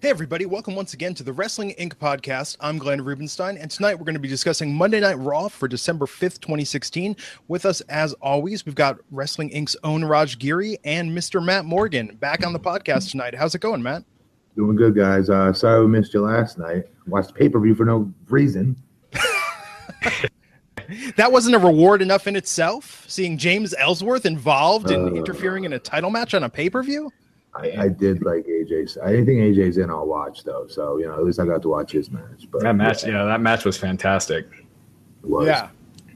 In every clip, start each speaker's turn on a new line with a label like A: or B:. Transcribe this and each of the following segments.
A: Hey, everybody, welcome once again to the Wrestling Inc. podcast. I'm Glenn Rubenstein, and tonight we're going to be discussing Monday Night Raw for December 5th, 2016. With us, as always, we've got Wrestling Inc.'s own Raj Giri and Mr. Matt Morgan back on the podcast tonight. How's it going, Matt?
B: Doing good, guys. Uh, sorry we missed you last night. Watched pay per view for no reason.
A: that wasn't a reward enough in itself. Seeing James Ellsworth involved in
B: Uh.
A: interfering in a title match on a pay per view.
B: I, I did like AJ's. Anything AJ's in, I'll watch though. So you know, at least I got to watch his match. But
C: That match,
B: yeah,
C: yeah, that match was fantastic
B: it was.
A: Yeah,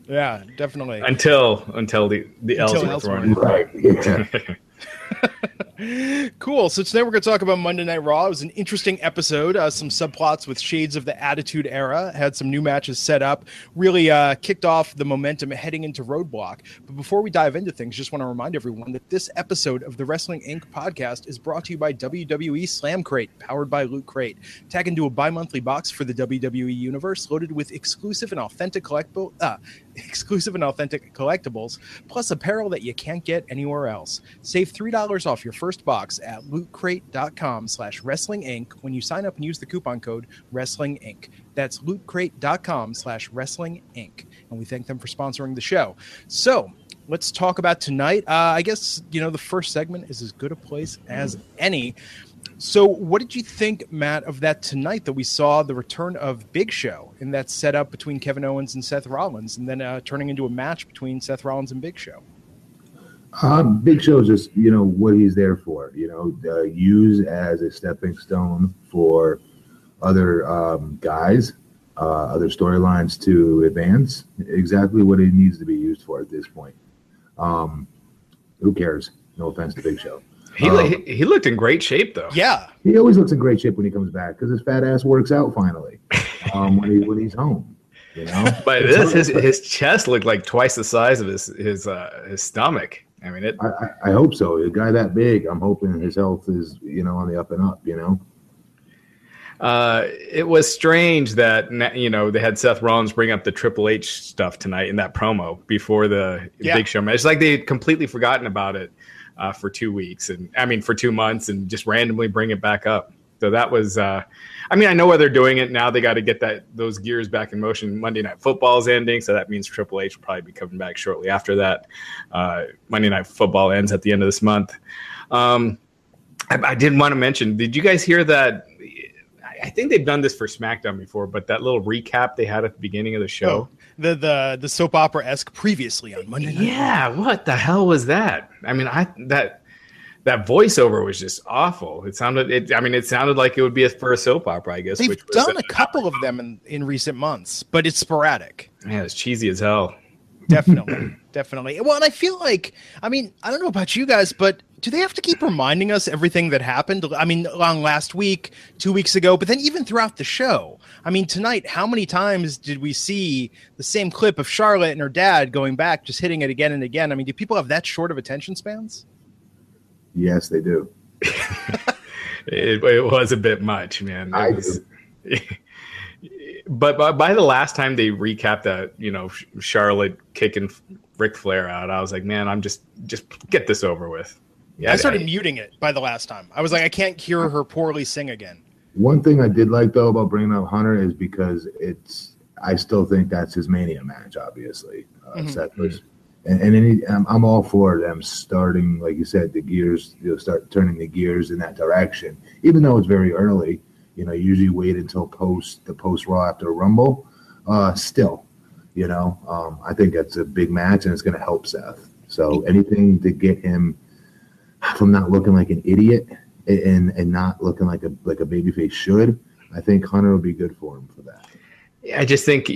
A: yeah, definitely.
C: until until the the
A: Until
C: L's were thrown.
B: Right. Yeah.
A: Cool. So today we're going to talk about Monday Night Raw. It was an interesting episode. Uh, some subplots with shades of the Attitude Era. Had some new matches set up. Really uh, kicked off the momentum heading into Roadblock. But before we dive into things, just want to remind everyone that this episode of the Wrestling Inc. podcast is brought to you by WWE Slam Crate, powered by Loot Crate. Tag into a bi-monthly box for the WWE universe, loaded with exclusive and authentic collectible, uh, exclusive and authentic collectibles, plus apparel that you can't get anywhere else. Save three dollars off your first box at lootcrate.com slash wrestling inc when you sign up and use the coupon code wrestling inc. That's lootcrate.com slash wrestling inc. And we thank them for sponsoring the show. So let's talk about tonight. Uh, I guess you know the first segment is as good a place as any. So, what did you think, Matt, of that tonight that we saw the return of Big Show in that setup between Kevin Owens and Seth Rollins, and then uh, turning into a match between Seth Rollins and Big Show?
B: Um, Big Show's just you know what he's there for. You know, uh, use as a stepping stone for other um, guys, uh, other storylines to advance. Exactly what it needs to be used for at this point. Um, who cares? No offense to Big Show.
C: He,
B: Um,
C: he he looked in great shape though.
A: Yeah,
B: He always looks in great shape when he comes back because his fat ass works out finally um, when he when he's home. You know,
C: But this his his chest looked like twice the size of his his uh, his stomach. I mean it.
B: I, I, I hope so. A guy that big, I'm hoping his health is you know on the up and up. You know,
C: Uh, it was strange that you know they had Seth Rollins bring up the Triple H stuff tonight in that promo before the
A: Yeah.
C: Big Show match. It's like they had completely forgotten about it uh, for two weeks, and I mean for two months, and just randomly bring it back up. So that was, uh, I mean, I know why they're doing it now. They got to get that those gears back in motion. Monday Night Football is ending, so that means Triple H will probably be coming back shortly after that. Uh, Monday Night Football ends at the end of this month. Um, I, I did want to mention. Did you guys hear that? I- think they've done this for SmackDown before, but that little recap they had at the beginning of the show.
A: the the the soap opera esque previously on Monday Night.
C: Yeah, what the hell was that? I mean, I that that voiceover was just awful. It sounded. It, I mean, it sounded like it would be a, for a soap opera. I guess
A: They've done a couple of them in, in recent months, but it's sporadic.
C: Yeah, it's cheesy as hell.
A: Definitely, definitely. Well, and I feel like, I mean, I don't know about you guys, but do they have to keep reminding us everything that happened? I mean, along last week, two weeks ago, but then even throughout the show. I mean, tonight, how many times did we see the same clip of Charlotte and her dad going back, just hitting it again and again? I mean, do people have that short of attention spans?
B: Yes, they do.
C: It, it was a bit much, man.
B: I
C: was- but by, by the last time they recapped that, you know, Charlotte kicking Ric Flair out, I was like, man, I'm just just get this over with. Yeah,
A: I started muting it by the last time. I was like, I can't hear her poorly sing again.
B: One thing I did like though about bringing up Hunter is because it's. I still think that's his mania match. Obviously, uh,
A: Mhm.
B: Seth was, and, and any, I'm, I'm all for them starting, like you said, the gears. You know, start turning the gears in that direction. Even though it's very early, you know, usually wait until post the post Raw after Rumble. Uh, still, you know, um, I think that's a big match and it's going to help Seth. So anything to get him from not looking like an idiot and and not looking like a like a babyface should, I think Hunter will be good for him for that.
C: I just think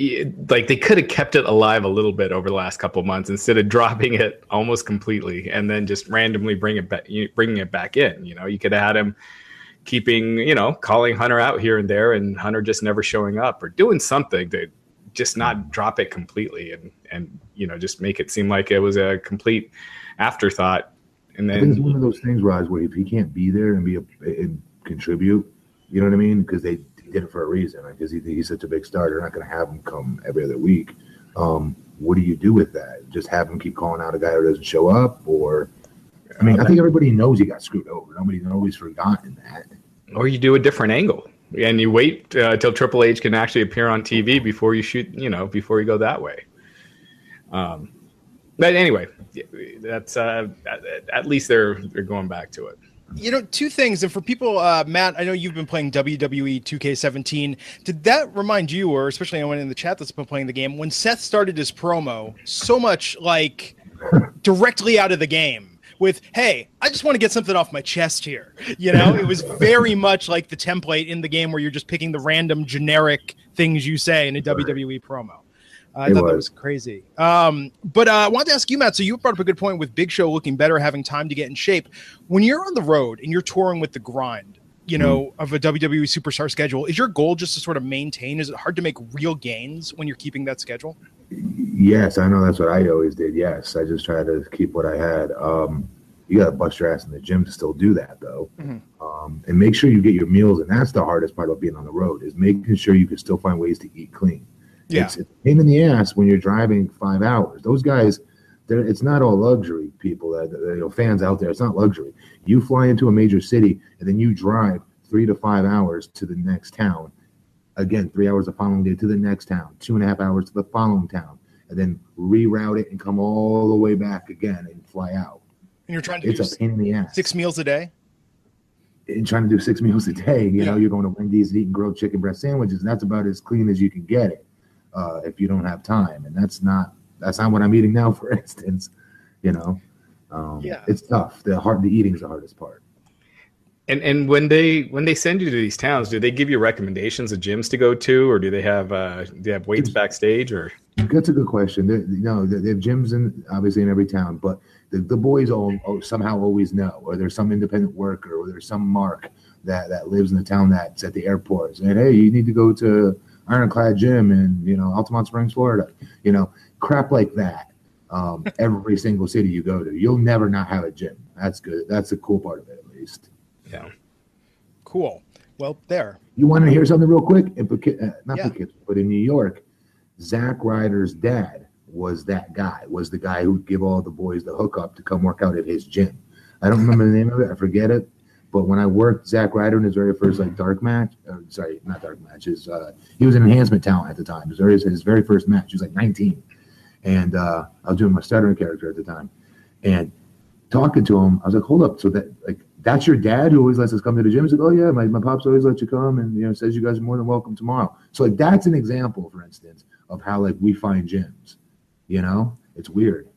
C: like they could have kept it alive a little bit over the last couple of months instead of dropping it almost completely and then just randomly bring it back, bringing it back in. You know, you could have had him keeping, you know, calling Hunter out here and there, and Hunter just never showing up or doing something to just not drop it completely and and you know just make it seem like it was a complete afterthought. And
B: I think it's
C: then
B: one of those things, Raj, where if he can't be there and be a, and contribute, you know what I mean? Because they did it for a reason. Because he, he's such a big star, they're not going to have him come every other week. Um, what do you do with that? Just have him keep calling out a guy who doesn't show up, or I mean, I think everybody knows he got screwed over. Nobody nobody's forgotten that.
C: or you do a different angle and you wait uh, till Triple H can actually appear on TV before you shoot, you know, before you go that way. Um, but anyway, that's uh, at, at least they're they're going back to it.
A: You know, two things, and for people, uh, Matt, I know you've been playing WWE 2K17. Did that remind you, or especially anyone in the chat that's been playing the game, when Seth started his promo, so much like directly out of the game? with hey i just want to get something off my chest here you know it was very much like the template in the game where you're just picking the random generic things you say in a wwe promo I thought was. that was crazy. Um, but uh, I wanted to ask you, Matt. So you brought up a good point with Big Show looking better, having time to get in shape. When you're on the road and you're touring with the grind, you know, mm. of a WWE superstar schedule, is your goal just to sort of maintain? Is it hard to make real gains when you're keeping that schedule?
B: Yes, I know that's what I always did. Yes, I just try to keep what I had. Um, you got to bust your ass in the gym to still do that, though. Mm-hmm. Um, and make sure you get your meals, and that's the hardest part of being on the road is making sure you can still find ways to eat clean. Yeah. It's, it's pain in the ass when you're driving five hours. Those guys, it's not all luxury. People that you know, fans out there, it's not luxury. You fly into a major city and then you drive three to five hours to the next town. Again, three hours the following day to the next town. Two and a half hours to the following town, and then reroute it and come all the way back again and fly out.
A: And you're trying to
B: it's a pain in the ass.
A: Six meals a day.
B: And trying to do six meals a day, you yeah. know, you're going to Wendy's and eating grilled chicken breast sandwiches. And that's about as clean as you can get it uh, if you don't have time. And that's not that's not what I'm eating now, for instance. You know, um, yeah, it's tough. The hard the eating is the hardest part.
C: And and when they when they send you to these towns, do they give you recommendations of gyms to go to, or do they have uh, do they have weights backstage? Or
B: that's a good question. They're, you know, they have gyms in obviously in every town, but the, the boys all, all somehow always know, or there's some independent worker, or there's some mark that that lives in the town that's at the airport, and "Hey, you need to go to Ironclad Gym in you know Altamonte Springs, Florida." You know, crap like that. Um, every single city you go to, you'll never not have a gym. That's good. That's the cool part of it, at least.
C: Yeah.
A: Cool. Well, there.
B: You want to hear something real quick? In uh, not yeah. Poughkeepsie, but in New York, Zack Ryder's dad was that guy. Was the guy who'd give all the boys the hookup to come work out at his gym. I don't remember the name of it. I forget it. But when I worked Zack Ryder in his very first like dark match, or, sorry, not dark matches. Uh, he was an enhancement talent at the time. It was his very first match. He was like 19, and uh, I was doing my stuttering character at the time, and talking to him, I was like, "Hold up!" So that like that's your dad who always lets us come to the gym. He's like, oh yeah, my, my pops always let you come and you know says you guys are more than welcome tomorrow. So like that's an example, for instance, of how like we find gyms. You know, it's weird.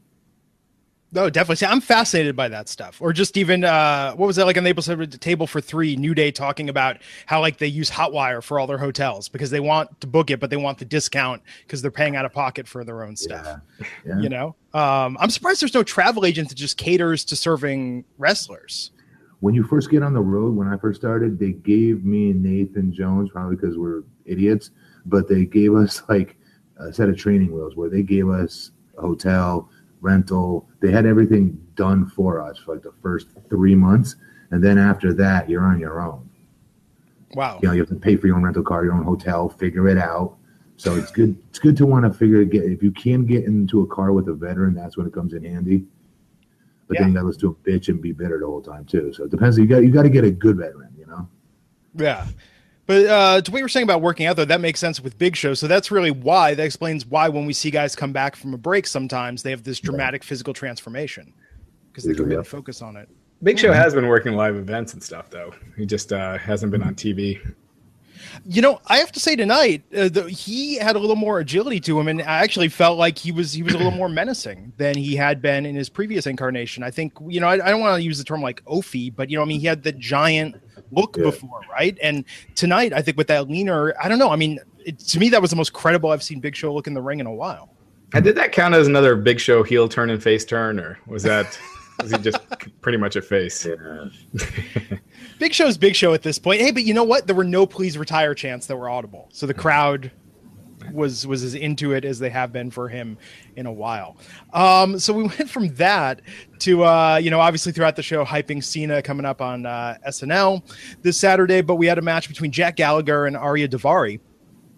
A: No, definitely. See, I'm fascinated by that stuff. Or just even uh, what was that like on the episode Table for Three, New Day talking about how like they use Hotwire for all their hotels because they want to book it, but they want the discount because they're paying out of pocket for their own stuff. Yeah. Yeah. You know, um, I'm surprised there's no travel agent that just caters to serving wrestlers
B: when you first get on the road, when I first started, they gave me Nathan Jones, probably because we're idiots, but they gave us like a set of training wheels where they gave us a hotel, rental. They had everything done for us for like the first three months. And then after that, you're on your own.
A: Wow.
B: You know, you have to pay for your own rental car, your own hotel, figure it out. So it's good. It's good to want to figure get if you can get into a car with a veteran. That's when it comes in handy but yeah. then you got to listen to a bitch and be bitter the whole time too. So it depends. You got you got to get a good veteran, you know.
A: Yeah. But uh, to what you were saying about working out, though, that makes sense with Big Show. So that's really why that explains why when we see guys come back from a break, sometimes they have this dramatic yeah. physical transformation because they can really focus on it.
C: Big Show has been working live events and stuff, though. He just uh, hasn't been on TV.
A: You know, I have to say tonight, uh, the, he had a little more agility to him, and I actually felt like he was he was a little more menacing than he had been in his previous incarnation. I think you know I, I don't want to use the term like Oafy, but you know I mean he had the giant look yeah. before, right? And tonight, I think with that leaner, I don't know. I mean, it, to me, that was the most credible I've seen Big Show look in the ring in a while.
C: And did that count as another Big Show heel turn and face turn, or was that? Was he just pretty much a face? Yeah.
A: Big Show's Big Show at this point. Hey, but you know what? There were no please retire chants that were audible. So the crowd was was as into it as they have been for him in a while. Um, so we went from that to uh, you know obviously throughout the show hyping Cena coming up on uh, SNL this Saturday, but we had a match between Jack Gallagher and Ariya Daivari.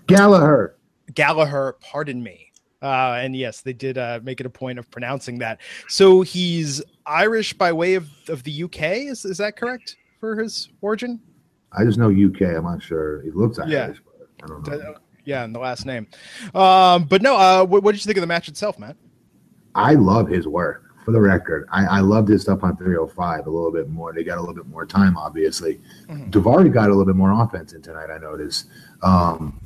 B: Gallagher.
A: Gallagher, pardon me. Uh, and yes, they did uh, make it a point of pronouncing that. So he's Irish by way of, of the UK. Is is that correct? for his origin?
B: I just know UK. I'm not sure. He looks Irish,
A: Yeah.
B: but I don't know.
A: Yeah, and the last name. Um, but no, uh, what, what did you think of the match itself, Matt?
B: I love his work. For the record, I, I loved his stuff on 305 a little bit more. They got a little bit more time, obviously.
A: Mhm.
B: Daivari got a little bit more offense in tonight. I noticed. Um,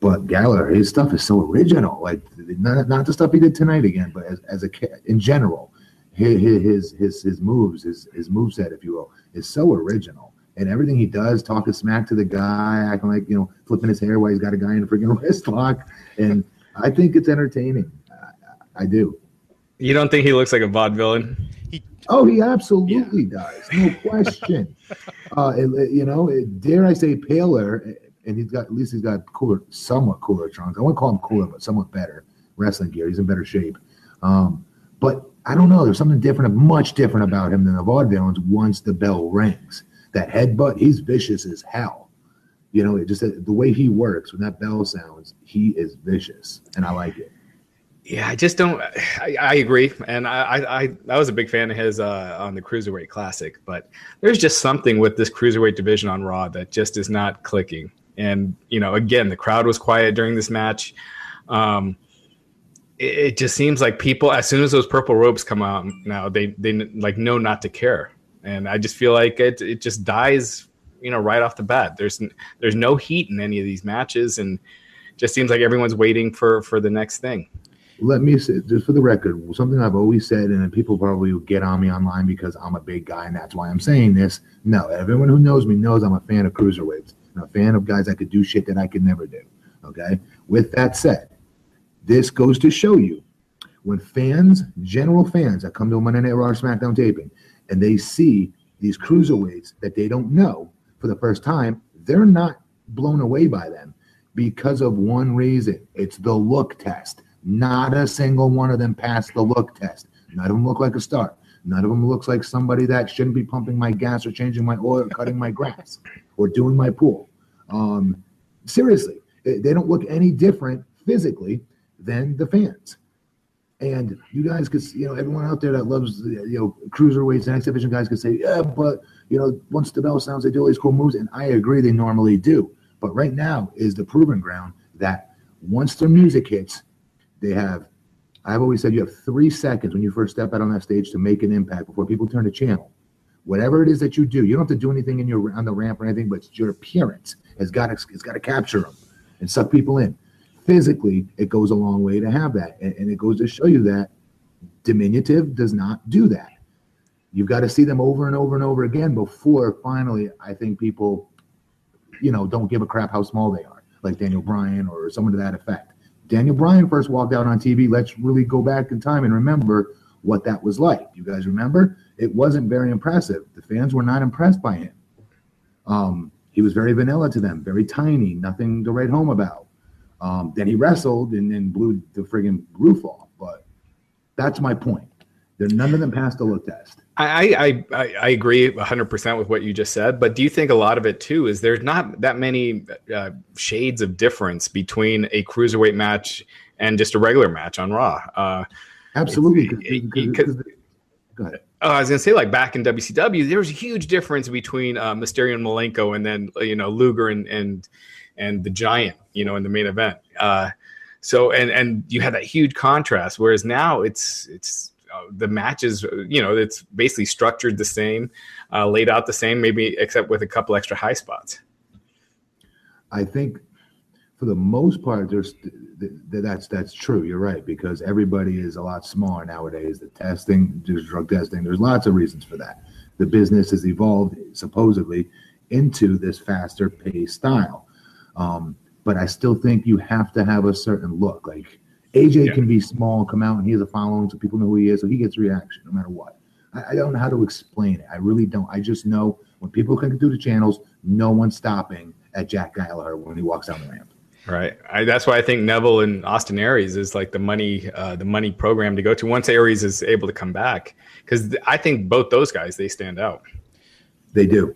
B: but Gallagher, his stuff is so original. Like not, not the stuff he did tonight again, but as, as a in general, his his his his moves, his his move set, if you will, is so original. And everything he does, talking smack to the guy, acting like you know, flipping his hair while he's got a guy in a freaking wrist lock, and I think it's entertaining. I, I do.
C: You don't think he looks like a vaudevillain?
B: Oh, he absolutely does, no question. uh, it- it- you know, it- dare I say, paler, and he's got at least he's got cooler, somewhat cooler trunks. I wouldn't call him cooler, but somewhat better wrestling gear. He's in better shape. Um, but I don't know. There's something different, much different about him than the vaudevillains. Once the bell rings, that headbutt, he's vicious as hell. You know, it just the way he works when that bell sounds, he is vicious, and I like it.
C: Yeah, I just don't. I, I agree, and I, I I was a big fan of his uh, on the cruiserweight classic, but there's just something with this cruiserweight division on Raw that just is not clicking. And you know, again, the crowd was quiet during this match. Um, it, it just seems like people, as soon as those purple ropes come out, now they they like know not to care, and I just feel like it it just dies, you know, right off the bat. There's there's no heat in any of these matches, and just seems like everyone's waiting for for the next thing.
B: let me say just for the record something i've always said and people probably will get on me online because i'm a big guy and that's why i'm saying this no everyone who knows me knows i'm a fan of cruiserweights i'm a fan of guys that could do shit that i could never do okay with that said this goes to show you when fans general fans that come to a monday night raw smackdown taping and they see these cruiserweights that they don't know for the first time they're not blown away by them because of one reason it's the look test not a single one of them passed the look test. None of them look like a star. None of them looks like somebody that shouldn't be pumping my gas or changing my oil, or cutting my grass, or doing my pool. Um, seriously, they don't look any different physically than the fans. And you guys could, you know, everyone out there that loves, you know, cruiserweights and X Division guys could say, yeah, but you know, once the bell sounds, they do all these cool moves, and I agree, they normally do. But right now is the proving ground that once their music hits, they have i've always said you have three seconds when you first step out on that stage to make an impact before people turn the channel whatever it is that you do you don't have to do anything in your on the ramp or anything but your appearance has got to it's got to capture them and suck people in physically it goes a long way to have that and, and it goes to show you that diminutive does not do that you've got to see them over and over and over again before finally i think people you know don't give a crap how small they are like daniel bryan or someone to that effect Daniel Bryan first walked out on TV. Let's really go back in time and remember what that was like. You guys remember? It wasn't very impressive. The fans were not impressed by him. Um, he was very vanilla to them, very tiny, nothing to write home about. Um, then he wrestled and then blew the friggin' roof off. But that's my point. There, none of them passed the look test.
C: I, I, I, agree 100% with what you just said, but do you think a lot of it too is there's not that many uh, shades of difference between a cruiserweight match and just a regular match on Raw? Uh,
B: Absolutely.
C: It-
B: 'cause-
C: it-
B: because-
C: because-
B: because- go ahead.
C: uh, I was gonna say, like back in WCW, there was a huge difference between uh, Mysterio and Malenko, and then you know Luger and and and the Giant, you know, in the main event. Uh, so and and you had that huge contrast. Whereas now it's it's uh, the matches, you know, it's basically structured the same, uh, laid out the same, maybe except with a couple extra high spots.
B: I think for the most part, there's th- th- that's that's true. You're right because everybody is a lot smaller nowadays. The testing, there's drug testing. There's lots of reasons for that. The business has evolved supposedly into this faster paced style. Um, but I still think you have to have a certain look. Like AJ
C: Yeah.
B: can be small, come out, and he has a following, so people know who he is, so he gets reaction no matter what. I, I don't know how to explain it. I really don't. I just know when people come through the channels, no one's stopping at Jack Gallagher when he walks down the ramp.
C: Right. I, that's why I think Neville and Austin Aries is like the money, uh, the money program to go to once Aries is able to come back. Because I think both those guys they stand out.
B: They do.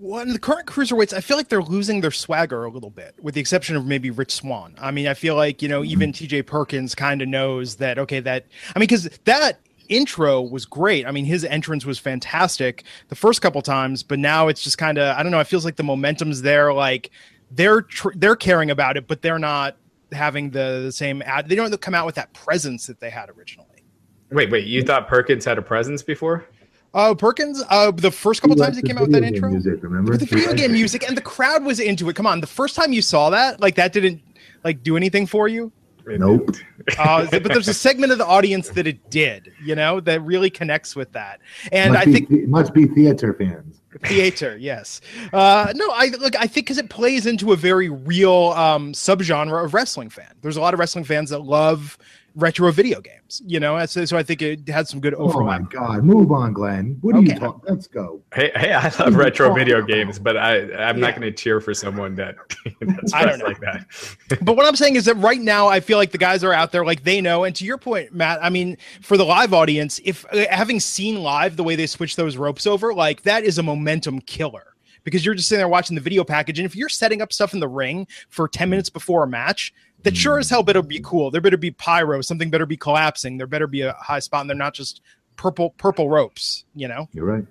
A: Well, in the current cruiserweights, I feel like they're losing their swagger a little bit, with the exception of maybe Rich Swann. I mean, I feel like you know mm-hmm. even T.J. Perkins kind of knows that. Okay, that I mean, because that intro was great. I mean, his entrance was fantastic the first couple times, but now it's just kind of I don't know. It feels like the momentum's there. Like they're tr- they're caring about it, but they're not having the, the same ad. They don't come out with that presence that they had originally.
C: Wait, wait. You thought Perkins had a presence before?
A: Uh, Perkins, uh, the first couple
B: He
A: times he came out with that intro,
B: music, remember?
A: the video game music, and the crowd was into it. Come on, the first time you saw that, like that didn't like do anything for you.
B: Nope.
A: Uh, but there's a segment of the audience that it did, you know, that really connects with that. And
B: must
A: I
B: be,
A: think
B: it must be theater fans.
A: theater, yes. Uh, no, I look. I think because it plays into a very real um, subgenre of wrestling fan. There's a lot of wrestling fans that love retro video games, you know. So, so I think it had some good
B: Oh my. God! Move on, Glenn. What are
A: Okay.
B: you talking? Let's go.
C: Hey, hey, I love retro video games, but I I'm not going to cheer for someone that that's
A: I don't
C: dressed like that.
A: but what I'm saying is that right now, I feel like the guys are out there, like they know. And to your point, Matt, I mean, for the live audience, if uh, having seen live the way they switch those ropes over, like that is a momentum killer because you're just sitting there watching the video package. And if you're setting up stuff in the ring for 10 minutes before a match, that sure as hell better be cool. There better be pyro, something better be collapsing. There better be a high spot, and they're not just purple purple ropes, you know?
B: You're right.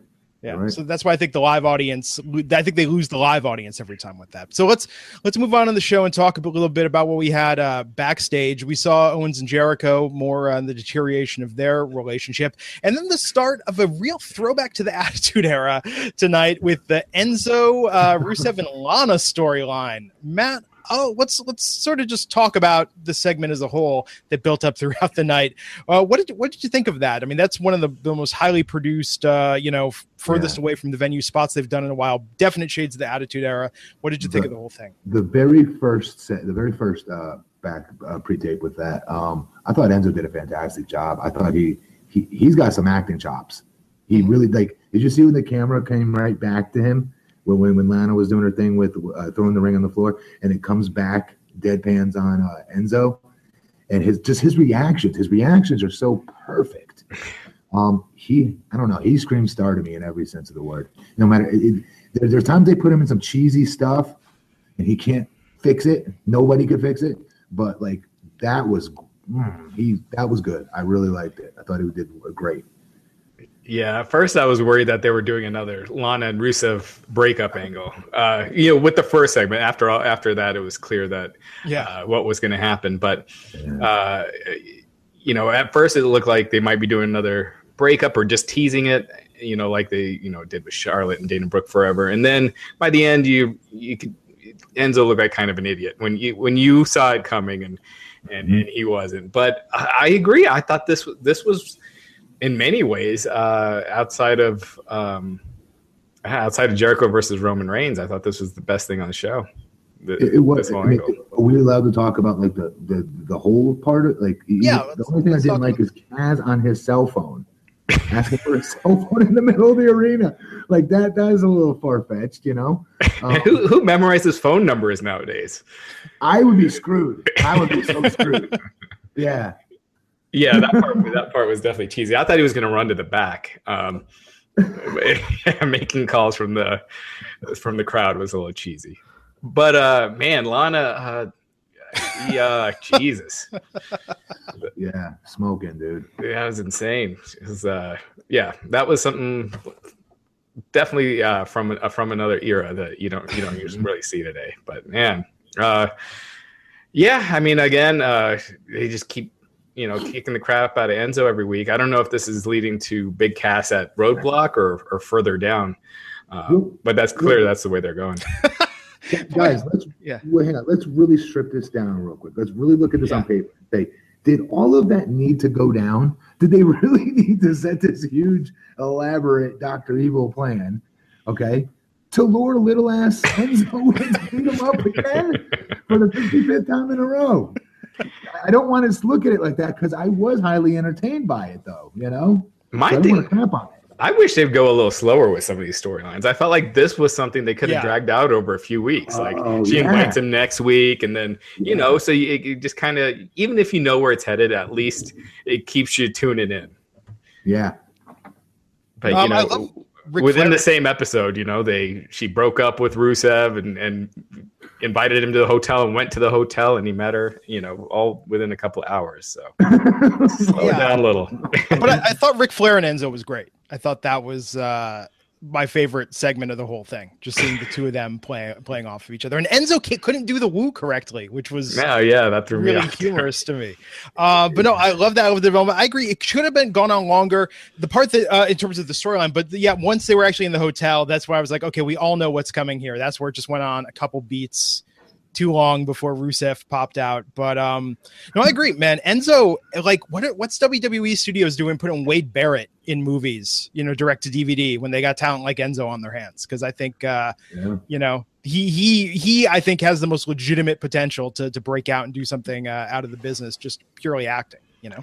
A: Yeah.
B: Right.
A: So that's why I think the live audience. I think they lose the live audience every time with that. So let's let's move on in the show and talk a little bit about what we had uh, backstage. We saw Owens and Jericho more on the deterioration of their relationship, and then the start of a real throwback to the Attitude Era tonight with the Enzo uh, Rusev and Lana storyline. Matt. Oh, let's let's sort of just talk about the segment as a whole that built up throughout the night. Uh, what did what did you think of that? I mean, that's one of the, the most highly produced, uh, you know, furthest
B: Yeah.
A: away from the venue spots they've done in a while. Definite shades of the Attitude Era. What did you think
B: The-
A: of the whole thing?
B: The very first set, the very first uh, back uh, pre-tape with that, um, I thought Enzo did a fantastic job. I thought he he he's got some acting chops. He really like. Did you see when the camera came right back to him when when, Lana was doing her thing with uh, throwing the ring on the floor, and it comes back deadpans on uh, Enzo, and his just his reactions. His reactions are so perfect. Um, he, I don't know, he screams star to me in every sense of the word. No matter, it, it, there, there's times they put him in some cheesy stuff, and he can't fix it. Nobody could fix it, but like that was, mm, he that was good. I really liked it. I thought he did great.
C: Yeah, at first I was worried that they were doing another Lana and Rusev breakup angle. Uh, you know, with the first segment. After all, after that, it was clear that
A: Yeah.
C: uh, what was going to happen. But uh, you know, at first it looked like they might be doing another breakup or just teasing it. You know, like they you know did with Charlotte and Dana Brooke forever. And then by the end, you you could Enzo looked like kind of an idiot when you when you saw it coming and and, and he wasn't. But I, I agree. I thought this was this was in many ways uh, outside of um, outside of Jericho versus Roman Reigns. I thought this was the best thing on the show. The,
B: It, it was. I mean, are we allowed to talk about like the the, the whole part of like?
A: Yeah,
B: The only thing I didn't
A: talk
B: like is Cass on his cell phone, asking for a cell phone in the middle of the arena. Like that. That is a little far fetched, you know. Um,
C: who who memorizes phone numbers nowadays?
B: I would be screwed. I would be so screwed. Yeah.
C: Yeah, that part that part was definitely cheesy. I thought he was going to run to the back. Um, making calls from the from the crowd was a little cheesy. But uh, man, Lana, uh, yeah, Jesus,
B: Yeah. Smoking, dude.
C: that was insane. It was, uh, yeah, that was something definitely uh, from uh, from another era that you don't you don't really see today. But man, uh, yeah, I mean, again, uh, they just keep you know kicking the crap out of Enzo every week. I don't know if this is leading to big Cass at Roadblock or or further down, uh, but that's clear. That's the way they're going.
B: Guys, let's
A: Yeah.
B: wait, hang on. Let's really strip this down real quick. Let's really look at this on paper. Say, did all of that need to go down? Did they really need to set this huge, elaborate Doctor Evil plan? Okay, to lure little ass Enzo and beat him up again for the 55th time in a row. I don't want to look at it like that because I was highly entertained by it, though. You know,
C: My
B: I
C: thing,
B: want crap on it.
C: I wish they'd go a little slower with some of these storylines. I felt like this was something they could have
A: Yeah.
C: dragged out over a few weeks. Like
B: Oh,
C: she
B: yeah.
C: invites him next week, and then you
B: Yeah.
C: know, so you, you just kind of, even if you know where it's headed, at least it keeps you tuning in.
B: Yeah,
C: But
A: Um,
C: you
A: I
C: know,
A: love Ric
C: within
A: Flair-
C: the same episode, you know, they she broke up with Rusev, and and invited him to the hotel and went to the hotel and he met her, you know, all within a couple of hours. So slow yeah. down a little.
A: but I, I, thought Ric Flair and Enzo was great. I thought that was uh, my favorite segment of the whole thing. Just seeing the two of them playing playing off of each other, and Enzo couldn't do the woo correctly, which was
C: yeah, yeah, that threw
A: really humorous to me. Uh, but no, I love that over the development. I agree. It should have been gone on longer. The part that uh, in terms of the storyline, but yeah, once they were actually in the hotel, that's why I was like, okay, we all know what's coming here. That's where it just went on a couple beats too long before Rusev popped out. But um, no, I agree, man. Enzo, like, what what's WWE Studios doing putting Wade Barrett in movies, you know, direct to DVD when they got talent like Enzo on their hands? Because I think, uh, yeah. you know, he he he, I think has the most legitimate potential to to break out and do something uh, out of the business, just purely acting, you know.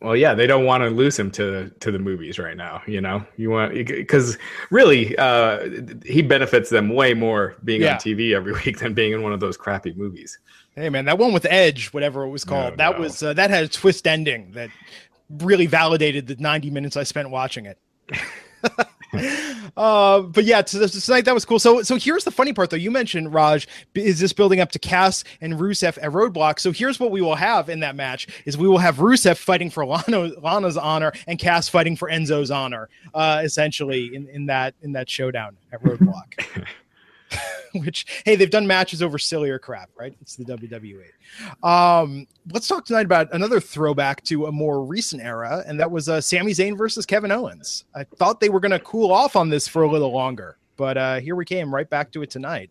C: Well, yeah, they don't want to lose him to to the movies right now. You know, you want because really, uh, he benefits them way more being yeah. on TV every week than being in one of those crappy movies.
A: Hey, man, that one with Edge, whatever it was called, no, that no. was uh, that had a twist ending that really validated the ninety minutes I spent watching it. uh, but yeah, tonight that was cool. So, so here's the funny part, though. You mentioned Raj is this building up to Cass and Rusev at Roadblock. So here's what we will have in that match: is we will have Rusev fighting for Lana, Lana's honor and Cass fighting for Enzo's honor, uh, essentially in, in that in that showdown at Roadblock. which hey, they've done matches over sillier crap, right? It's the WWE. Um, let's talk tonight about another throwback to a more recent era, and that was uh, Sami Zayn versus Kevin Owens. I thought they were going to cool off on this for a little longer, but uh, here we came right back to it tonight.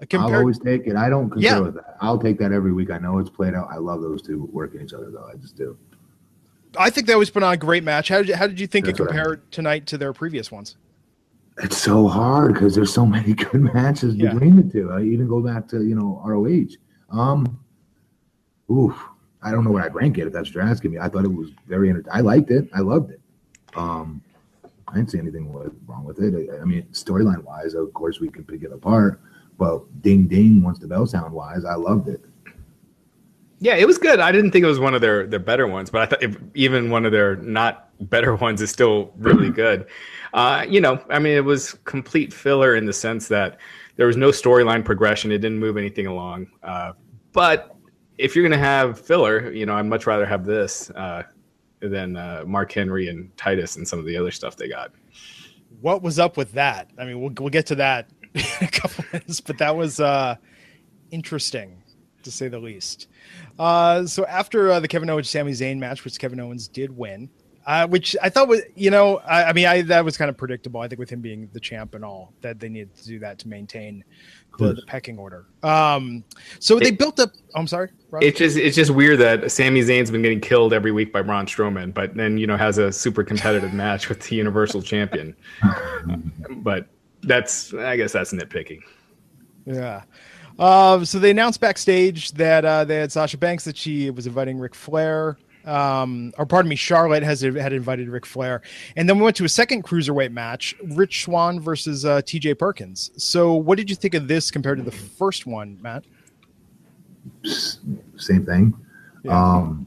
B: Uh, compared- I'll always take it. I don't concur yeah. with that. I'll take that every week. I know it's played out. I love those two working each other, though. I just do.
A: I think that was put on a great match. How did you, how did you think That's it compared tonight to their previous ones?
B: It's so hard because there's so many good matches yeah. between the two. I even go back to you know ROH. Um, oof, I don't know what I'd rank it if that's what you're asking me. I thought it was very. Enter- I liked it. I loved it. Um, I didn't see anything wrong with it. I, I mean, storyline wise, of course, we can pick it apart. But ding ding, once the bell sound wise, I loved it.
C: Yeah, it was good. I didn't think it was one of their their better ones, but I thought if, even one of their not better ones is still really good. Uh, you know, I mean, it was complete filler in the sense that there was no storyline progression. It didn't move anything along. Uh, but if you're going to have filler, you know, I'd much rather have this uh, than uh, Mark Henry and Titus and some of the other stuff they got.
A: What was up with that? I mean, we'll we'll get to that in a couple minutes, but that was uh, interesting to say the least. Uh, so after uh, the Kevin Owens Sami Zayn match, which Kevin Owens did win, uh, which I thought was, you know, I, I, mean, I that was kind of predictable. I think with him being the champ and all, that they needed to do that to maintain the, the pecking order. Um, so they built up. Oh, I'm sorry.
C: It's just it's just weird that Sami Zayn's been getting killed every week by Braun Strowman, but then you know has a super competitive match with the Universal Champion. but that's I guess that's nitpicking.
A: Yeah. Um, so they announced backstage that uh, they had Sasha Banks that she was inviting Ric Flair um, or pardon me, Charlotte has had invited Ric Flair, and then we went to a second cruiserweight match: Rich Swann versus uh, T.J. Perkins. So, what did you think of this compared to the first one, Matt?
B: Same thing. Yeah. Um,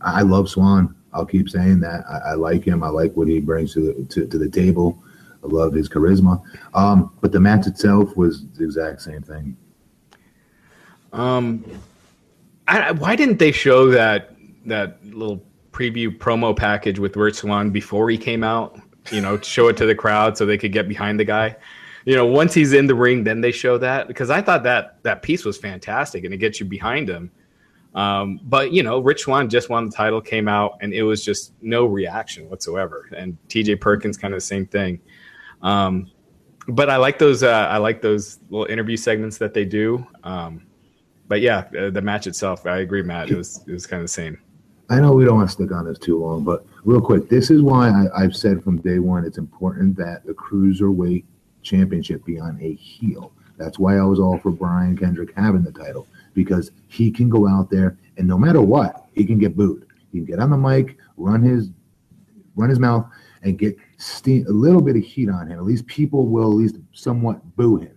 B: I love Swann. I'll keep saying that. I, I, like him. I like what he brings to the to, to the table. I love his charisma. Um, but the match itself was the exact same thing.
C: Um, I, why didn't they show that that little preview promo package with Rich Swann before he came out, you know, show it to the crowd so they could get behind the guy. You know, once he's in the ring, then they show that because I thought that that piece was fantastic and it gets you behind him. Um, but you know, Rich Swann just won the title, came out, and it was just no reaction whatsoever. And T.J. Perkins kind of the same thing. Um, but I like those. Uh, I like those little interview segments that they do. Um, but yeah, uh, the match itself, I agree, Matt. It was it was kind of the same.
B: I know we don't want to stick on this too long, but real quick, this is why I, have said from day one it's important that the cruiserweight championship be on a heel. That's why I was all for Brian Kendrick having the title because he can go out there and no matter what, he can get booed. He can get on the mic, run his run his mouth, and get steam, a little bit of heat on him. At least people will at least somewhat boo him.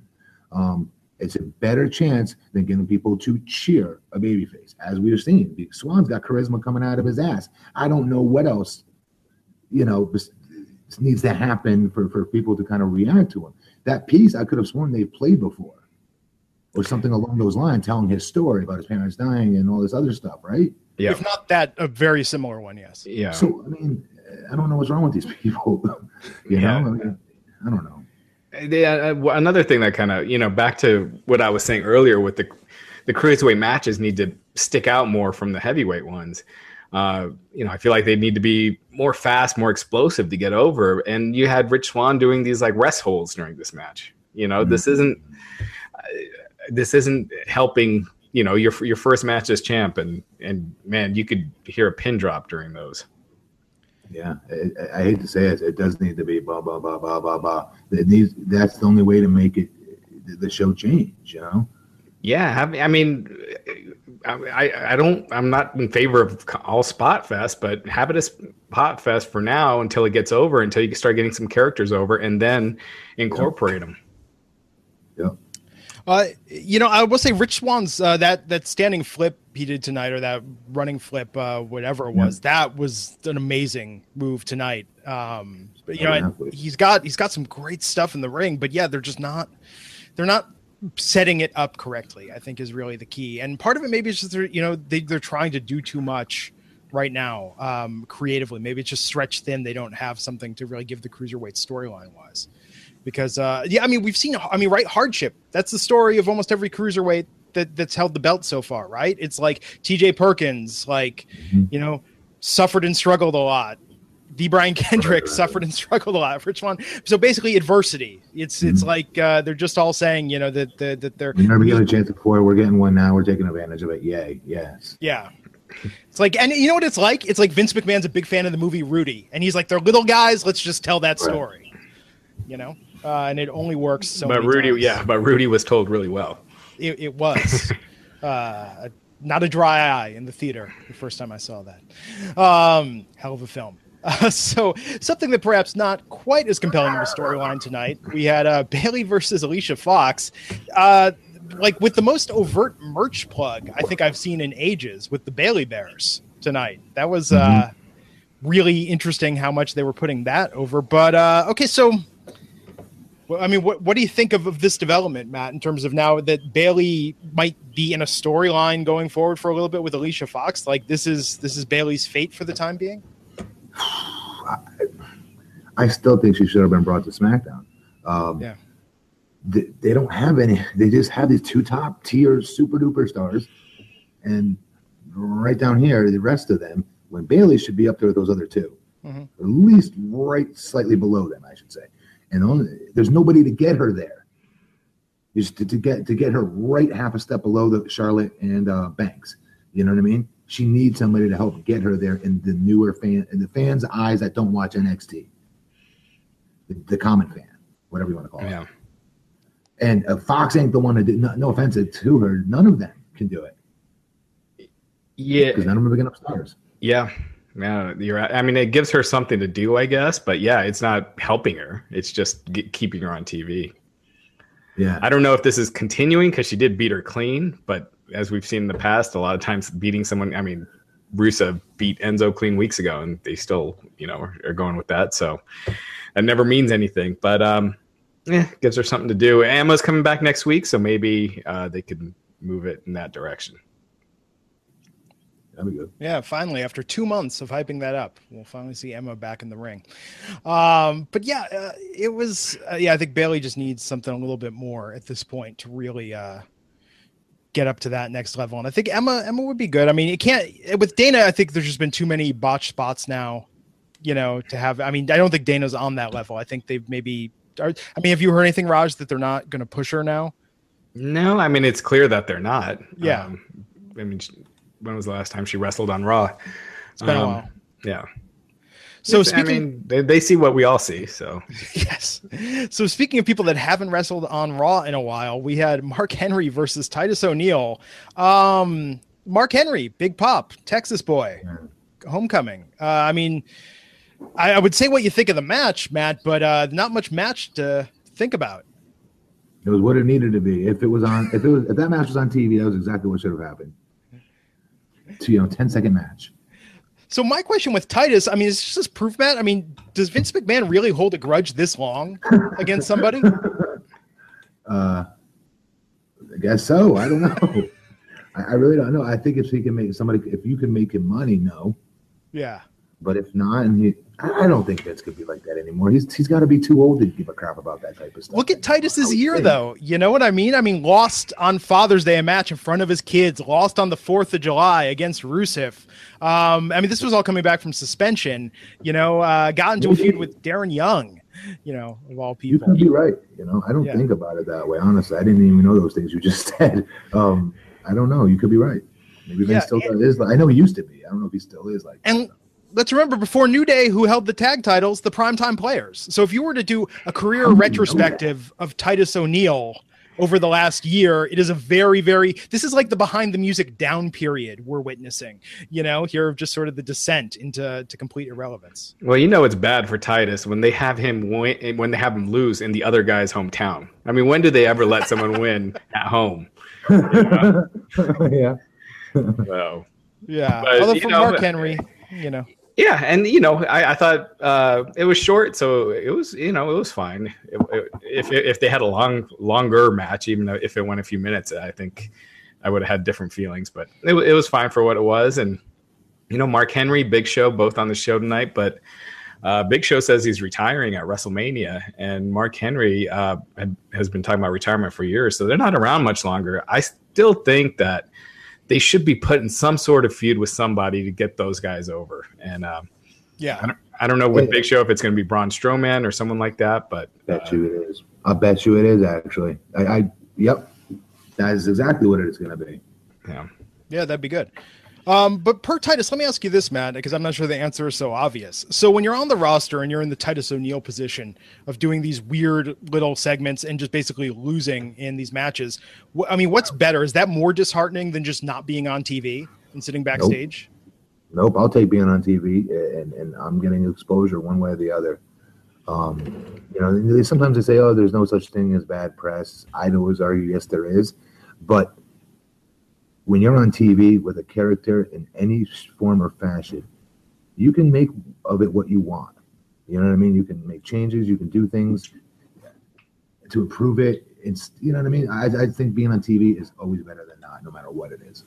B: Um, it's a better chance than getting people to cheer a babyface, as we've seen. Swann's got charisma coming out of his ass. I don't know what else, you know, needs to happen for, for people to kind of react to him. That piece, I could have sworn they played before. or something along those lines, telling his story about his parents dying and all this other stuff, right?
C: Yeah.
A: If not that, a very similar one, yes.
C: Yeah.
B: So I mean, I don't know what's wrong with these people. you
C: Yeah.
B: know, I, mean, I don't know.
C: Yeah, uh, another thing that kind of you know back to what I was saying earlier with the the cruiserweight matches need to stick out more from the heavyweight ones. Uh, you know, I feel like they need to be more fast, more explosive to get over. And you had Rich Swann doing these like rest holds during this match. You know, this isn't uh, this isn't helping. You know, your your first match as champ, and and man, you could hear a pin drop during those.
B: Yeah, I, I hate to say it, it does need to be blah blah blah blah blah blah. It needs. That's the only way to make it the show change. You know.
C: Yeah, I mean, I, I I don't. I'm not in favor of all spot fest, but have it as spot fest for now until it gets over, until you start getting some characters over, and then incorporate them.
B: Yeah.
A: Uh, you know, I will say Rich Swann's uh, that that standing flip he did tonight, or that running flip, uh, whatever it was, that was an amazing move tonight. Um, but you
B: Oh,
A: know,
B: yeah.
A: he's got he's got some great stuff in the ring, but yeah, they're just not they're not setting it up correctly. I think is really the key, and part of it maybe is just they're you know they they're trying to do too much right now um, creatively. Maybe it's just stretched thin. They don't have something to really give the cruiserweight storyline wise because uh yeah i mean we've seen i mean right hardship that's the story of almost every cruiserweight that that's held the belt so far right it's like tj perkins like
B: Mhm.
A: you know suffered and struggled a lot d brian kendrick
B: Right, right,
A: suffered and struggled a lot rich swann so basically adversity it's it's
B: Mhm.
A: like uh they're just all saying you know that that, that they're
B: We never get a chance before. We're getting one now. We're taking advantage of it. Yay! Yes.
A: Yeah. It's like, and you know what it's like? It's like Vince McMahon's a big fan of the movie Rudy, and he's like, they're little guys. Let's just tell that
B: Right.
A: story, you know. Uh, and it only works so.
C: but
A: many
C: Rudy,
A: times.
C: yeah, but Rudy was told really well.
A: It, it was uh, not a dry eye in the theater the first time I saw that. Um, hell of a film. Uh, so something that perhaps not quite as compelling of a storyline tonight. We had uh, Bayley versus Alicia Fox. Uh, like with the most overt merch plug I think I've seen in ages with the Bayley Bears tonight. That was uh, really interesting how much they were putting that over. But uh, okay, so well, I mean, what what do you think of, of this development, Matt, in terms of now that Bayley might be in a storyline going forward for a little bit with Alicia Fox? Like this is this is Bayley's fate for the time being.
B: I still think she should have been brought to SmackDown. Um,
A: Yeah.
B: They, they don't have any. They just have these two top tier super duper stars, and right down here, the rest of them. When Bayley should be up there with those other 2
A: Mhm.
B: at least right slightly below them, I should say. And only, there's nobody to get her there. Just to, to get to get her right half a step below the Charlotte and uh, Banks. You know what I mean? She needs somebody to help get her there in the newer fan in the fans' eyes that don't watch NXT. The, the common fan, whatever you want to call it.
C: Yeah,
B: And uh, Fox ain't the one to do. No, no offense to her, none of them can do it
C: yeah,
B: because none of them are big enough stars.
C: yeah. Yeah, you're. I mean, it gives her something to do, I guess. But yeah, it's not helping her. It's just keeping her on TV.
B: Yeah,
C: I don't know if this is continuing because she did beat her clean, but as we've seen in the past, a lot of times beating someone. I mean, Rusev beat Enzo clean weeks ago, and they still, you know, are, are going with that. So that never means anything. But um, yeah, gives her something to do. Emma's coming back next week, so maybe uh, they could move it in that direction.
B: That'd be good.
A: Yeah, finally, after two months of hyping that up, we'll finally see Emma back in the ring. Um, but yeah, uh, it was. Uh, yeah, I think Bayley just needs something a little bit more at this point to really uh, get up to that next level. And I think Emma Emma would be good. I mean, it can't with Dana. I think there's just been too many botched spots now. You know, to have. I mean, I don't think Dana's on that level. I think they've maybe. Are, I mean, have you heard anything, Raj, that they're not going to push her now?
C: No, I mean it's clear that they're not.
A: Yeah.
C: Um, I mean, sh- when was the last time she wrestled on Raw?
A: It's been a
C: Um,
A: while.
C: Yeah.
A: So
C: I
A: speaking,
C: mean, they, they see what we all see. So
A: Yes. So speaking of people that haven't wrestled on Raw in a while, we had Mark Henry versus Titus O'Neil. Um, Mark Henry, big pop, Texas boy, homecoming. Uh, I mean, I, I would say what you think of the match, Matt, but uh, not much match to think about.
B: It was what it needed to be. If it was on, if it was, if that match was on TV, that was exactly what should have happened. To you know, 10 second match.
A: So my question with Titus, I mean, is this just proof, Matt? I mean, does Vince McMahon really hold a grudge this long against somebody?
B: Uh, I guess so. I don't know. I, I really don't know. I think if he can make somebody, if you can make him money, no.
A: Yeah.
B: But if not, and he, I don't think Vince could be like that anymore. He's he's got to be too old to give a crap about that type of stuff.
A: Look at Titus's year, though. You know what I mean? I mean, lost on Father's Day a match in front of his kids, lost on the 4th of July against Rusev. Um, I mean, this was all coming back from suspension. You know, uh, got into a feud with Darren Young, you know, of all people, You
B: could be right. You know, I don't
A: Yeah.
B: think about it that way. Honestly, I didn't even know those things you just said. Um, I don't know. You could be right. Maybe Vince
A: Yeah,
B: still
A: and-
B: is. I know he used to be. I don't know if he still is like.
A: And let's remember before New Day, who held the tag titles, the primetime players. So if you were to do a career
B: How do you know
A: retrospective of Titus O'Neil over the last year, it is a very, very, this is like the behind the music down period we're witnessing, you know, here of just sort of the descent into to complete irrelevance.
C: Well, you know it's bad for Titus when they have him win, when they have him lose in the other guy's hometown. I mean, when do they ever let someone win at home?
B: yeah.
C: So,
A: Yeah.
C: But,
A: Although
C: you
A: for
C: know,
A: Mark Henry, you know,
C: yeah, and you know, I, I thought uh, it was short, so it was you know it was fine. It, it, if if they had a long longer match, even though if it went a few minutes, I think I would have had different feelings. But it, it was fine for what it was, and you know, Mark Henry, Big Show, both on the show tonight, but. Uh, Big Show says he's retiring at WrestleMania, and Mark Henry uh, had, has been talking about retirement for years, so they're not around much longer. I still think that they should be put in some sort of feud with somebody to get those guys over. And um,
A: yeah.
C: I don't, I don't know with Big Show if it's going to be Braun Strowman or someone like that, but
B: Bet
C: uh,
B: you it is. I bet you it is actually. I, I yep. That is exactly what it is going to be.
C: yeah.
A: Yeah, that'd be good. Um, but per Titus, let me ask you this, Matt, because I'm not sure the answer is so obvious. So when you're on the roster and you're in the Titus O'Neil position of doing these weird little segments and just basically losing in these matches, wh- I mean, what's better? Is that more disheartening than just not being on TV and sitting backstage?
B: Nope, I'll take being on TV, and, and I'm getting exposure one way or the other. Um, you know, sometimes they say, "Oh, there's no such thing as bad press." I would always argue, yes, there is, but when you're on TV with a character in any form or fashion, you can make of it what you want. You know what I mean? You can make changes, you can do things to improve it. It's you know what I mean. I, I think being on TV is always better than not, no matter what it is.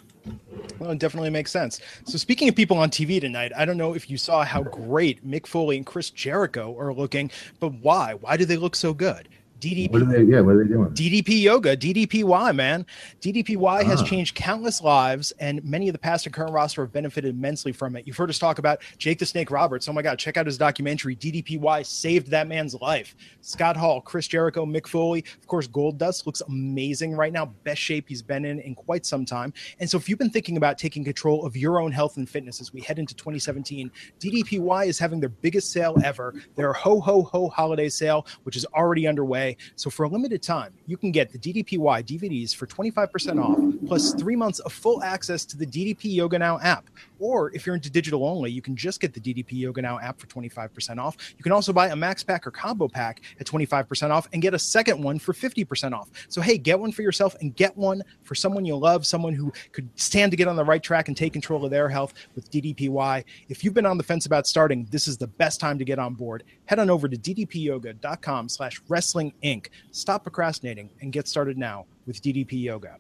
A: Well, it definitely makes sense. So, speaking of people on TV tonight, I don't know if you saw how great Mick Foley and Chris Jericho are looking, but why? Why do they look so good? DDP
B: What are they? Yeah, what are they doing?
A: DDP Yoga, DDPY, man. DDPY has
B: Ah.
A: changed countless lives, and many of the past and current roster have benefited immensely from it. You've heard us talk about Jake the Snake Roberts. Oh my God, check out his documentary. DDPY saved that man's life. Scott Hall, Chris Jericho, Mick Foley. Of course, Goldust looks amazing right now. Best shape he's been in in quite some time. And so, if you've been thinking about taking control of your own health and fitness as we head into 2017, DDPY is having their biggest sale ever. Their Ho Ho Ho holiday sale, which is already underway. So for a limited time, you can get the DDPY DVDs for 25% off, plus three months of full access to the DDP Yoga Now app. Or if you're into digital only, you can just get the DDP Yoga Now app for 25% off. You can also buy a max pack or combo pack at 25% off and get a second one for 50% off. So hey, get one for yourself and get one for someone you love, someone who could stand to get on the right track and take control of their health with DDPY. If you've been on the fence about starting, this is the best time to get on board. Head on over to ddpyoga.com slash wrestling inc. Stop procrastinating and get started now with DDP Yoga.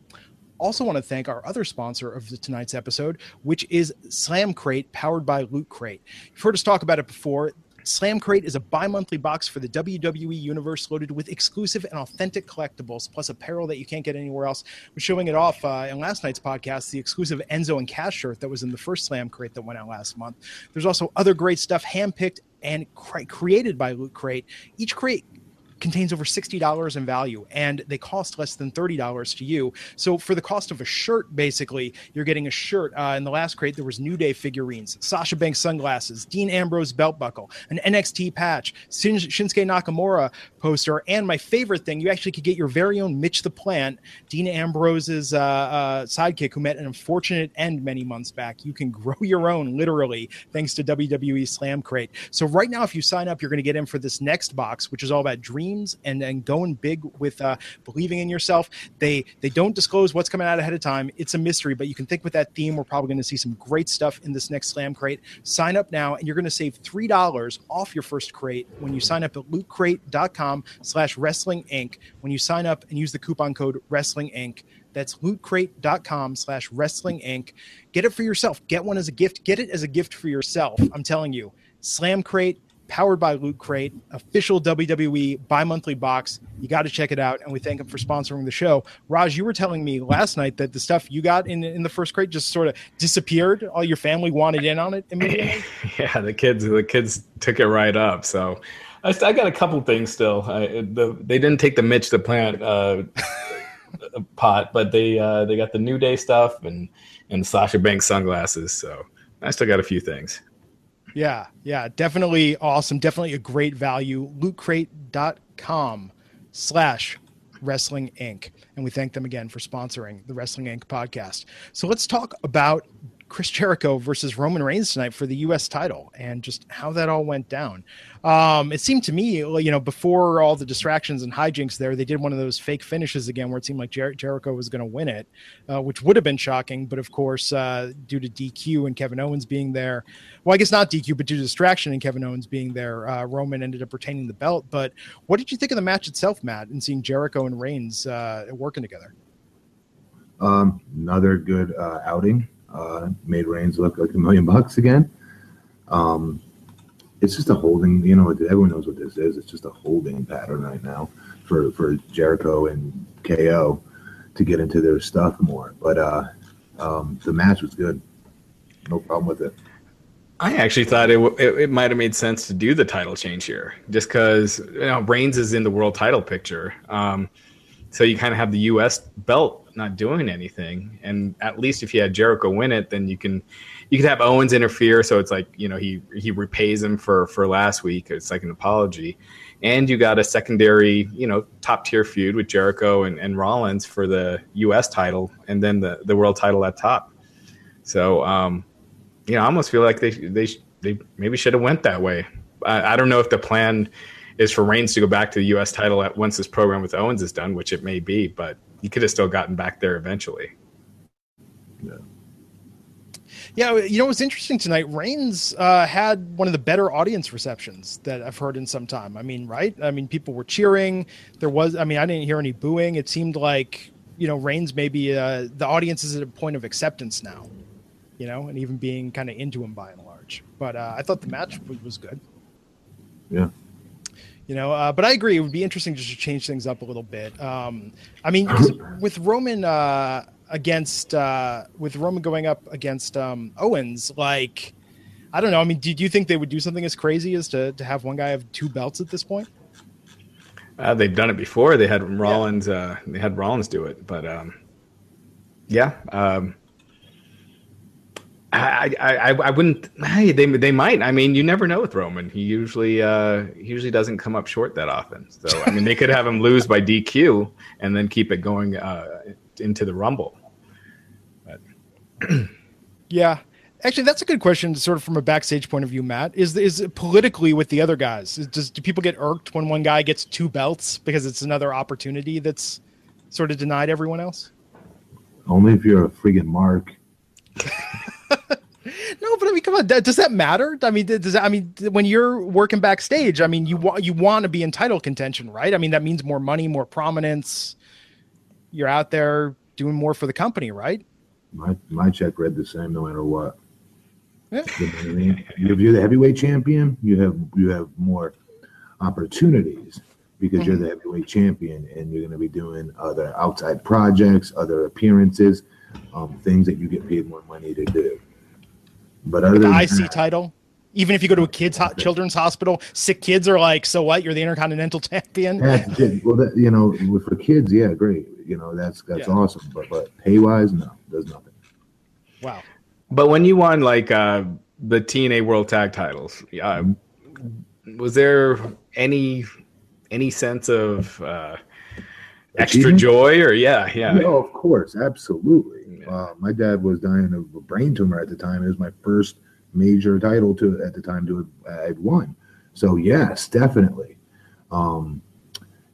A: Also, want to thank our other sponsor of tonight's episode, which is Slam Crate, powered by Loot Crate. You've heard us talk about it before. Slam Crate is a bi-monthly box for the WWE universe loaded with exclusive and authentic collectibles, plus apparel that you can't get anywhere else. We're showing it off uh, in last night's podcast, the exclusive Enzo and Cass shirt that was in the first Slam Crate that went out last month. There's also other great stuff handpicked and cre- created by Loot Crate. Each crate contains over $60 in value and they cost less than $30 to you. So for the cost of a shirt, basically, you're getting a shirt. Uh, in the last crate, there was New Day figurines, Sasha Banks sunglasses, Dean Ambrose belt buckle, an NXT patch, Shin- Shinsuke Nakamura poster, and my favorite thing, you actually could get your very own Mitch the Plant, Dean Ambrose's uh, uh, sidekick who met an unfortunate end many months back. You can grow your own, literally, thanks to WWE Slam Crate. So right now, if you sign up, you're going to get in for this next box, which is all about Dream and and going big with uh, believing in yourself. They they don't disclose what's coming out ahead of time. It's a mystery, but you can think with that theme. We're probably going to see some great stuff in this next Slam crate. Sign up now, and you're going to save three dollars off your first crate when you sign up at lootcrate.com/slash wrestling inc. When you sign up and use the coupon code wrestling inc. That's lootcrate.com slash wrestling inc. Get it for yourself. Get one as a gift. Get it as a gift for yourself. I'm telling you. Slam Crate, powered by Loot Crate, official WWE bi monthly box. You got to check it out. And we thank them for sponsoring the show. Raj, you were telling me last night that the stuff you got in, in the first crate just sort of disappeared. All your family wanted in on it immediately.
C: yeah, the kids the kids took it right up. So I, I got a couple things still. I, the, they didn't take the Mitch the Plant uh, pot, but they uh, they got the New Day stuff and and Sasha Banks sunglasses. So I still got a few things.
A: Yeah, yeah, definitely awesome. Definitely a great value. Lootcrate.com slash Wrestling Inc. And we thank them again for sponsoring the Wrestling Inc. podcast. So let's talk about Chris Jericho versus Roman Reigns tonight for the U.S. title and just how that all went down. Um, it seemed to me, you know, before all the distractions and hijinks there, they did one of those fake finishes again where it seemed like Jer- Jericho was going to win it, uh, which would have been shocking. But of course, uh, due to DQ and Kevin Owens being there, well, I guess not DQ, but due to distraction and Kevin Owens being there, uh, Roman ended up retaining the belt. But what did you think of the match itself, Matt, and seeing Jericho and Reigns uh, working together?
B: Um, another good uh, outing uh, made Reigns look like a million bucks again. Um, it's just a holding. You know, everyone knows what this is. It's just a holding pattern right now for for Jericho and KO to get into their stuff more. But uh, um, the match was good. No problem with it.
C: I actually thought it, it, it might have made sense to do the title change here, just because you know Reigns is in the world title picture. Um, so you kind of have the U.S. belt not doing anything, and at least if you had Jericho win it, then you can you could have Owens interfere. So it's like you know he he repays him for for last week. It's like an apology, and you got a secondary you know top tier feud with Jericho and, and Rollins for the U.S. title, and then the the world title at top. So um, you know, I almost feel like they they they maybe should have went that way. I, I don't know if the plan is for Reigns to go back to the U.S. title at once this program with Owens is done, which it may be, but he could have still gotten back there eventually.
A: Yeah. Yeah, you know what's interesting tonight? Reigns uh, had one of the better audience receptions that I've heard in some time. I mean, right? I mean, people were cheering. There was, I mean, I didn't hear any booing. It seemed like you know Reigns maybe uh, the audience is at a point of acceptance now, you know, and even being kind of into him by and large. But uh, I thought the match was, was good.
B: Yeah,
A: you know uh, but i agree it would be interesting just to change things up a little bit. Um, i mean with roman uh, against uh, with roman going up against um, owens like i don't know i mean do, do, you think they would do something as crazy as to, to have one guy have two belts at this point?
C: Uh, they've done it before. They had rollins yeah. Uh, they had rollins do it but um, yeah um, I, I, I wouldn't. Hey, they they might. I mean, you never know with Roman. He usually uh, he usually doesn't come up short that often. So I mean, they could have him lose by DQ and then keep it going uh, into the Rumble. But
A: yeah, actually, that's a good question. Sort of from a backstage point of view, Matt is is politically with the other guys. Does do people get irked when one guy gets two belts because it's another opportunity that's sort of denied everyone else?
B: Only if you're a friggin' mark.
A: no, but I mean, come on. Does that matter? I mean, does that, I mean when you're working backstage? I mean, you want you want to be in title contention, right? I mean, that means more money, more prominence. You're out there doing more for the company, right?
B: My my check read the same no matter what. Yeah. You know I mean? If you're the heavyweight champion, you have you have more opportunities because mm-hmm. you're the heavyweight champion and you're going to be doing other outside projects, other appearances, um, things that you get paid more money to do. But other
A: the IC that, title, even if you go to a kids ho- children's hospital, sick kids are like, so what? You're the intercontinental champion.
B: well, that, you know, for kids, yeah, great. You know, that's that's yeah. awesome. But but pay wise, no, does nothing.
A: Wow.
C: But when you won like uh, the TNA World Tag Titles, uh, was there any any sense of uh, extra joy or yeah, yeah?
B: No, of course, absolutely. Uh, my dad was dying of a brain tumor at the time. It was my first major title to at the time to have, won. So yes, definitely. Um,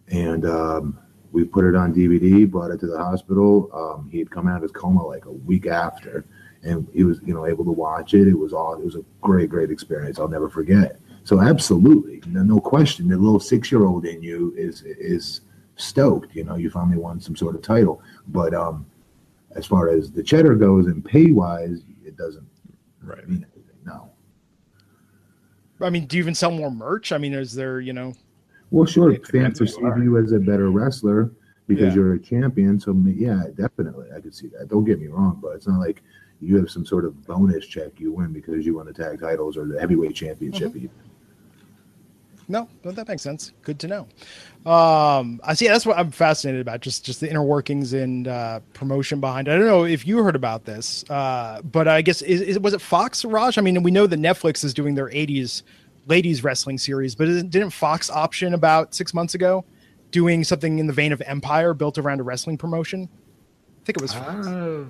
B: and um, we put it on DVD, brought it to the hospital. Um, he had come out of his coma like a week after, and he was you know able to watch it. It was all it was a great great experience. I'll never forget. So absolutely, no, no question, the little six year old in you is is stoked. You know, you finally won some sort of title. But um, as far as the cheddar goes and pay wise, it doesn't
C: right.
B: mean anything. No.
A: I mean, do you even sell more merch? I mean, is there, you know,
B: Well, sure, fans
C: depends who you
B: perceive you as a better wrestler because
A: Yeah.
B: you're a champion. So yeah, definitely, I could see that. Don't get me wrong, but it's not like you have some sort of bonus check you win because you won the tag titles or the heavyweight championship.
A: Mm-hmm.
B: even.
A: No, no, that makes sense. Good to know. Um, I see. That's what I'm fascinated about. Just, just the inner workings and uh, promotion behind. it. I don't know if you heard about this, uh, but I guess is, is was it Fox, Raj? I mean, we know that Netflix is doing their '80s ladies wrestling series, but didn't Fox option about six months ago doing something in the vein of Empire, built around a wrestling promotion? I think it was. Fox.
C: Uh,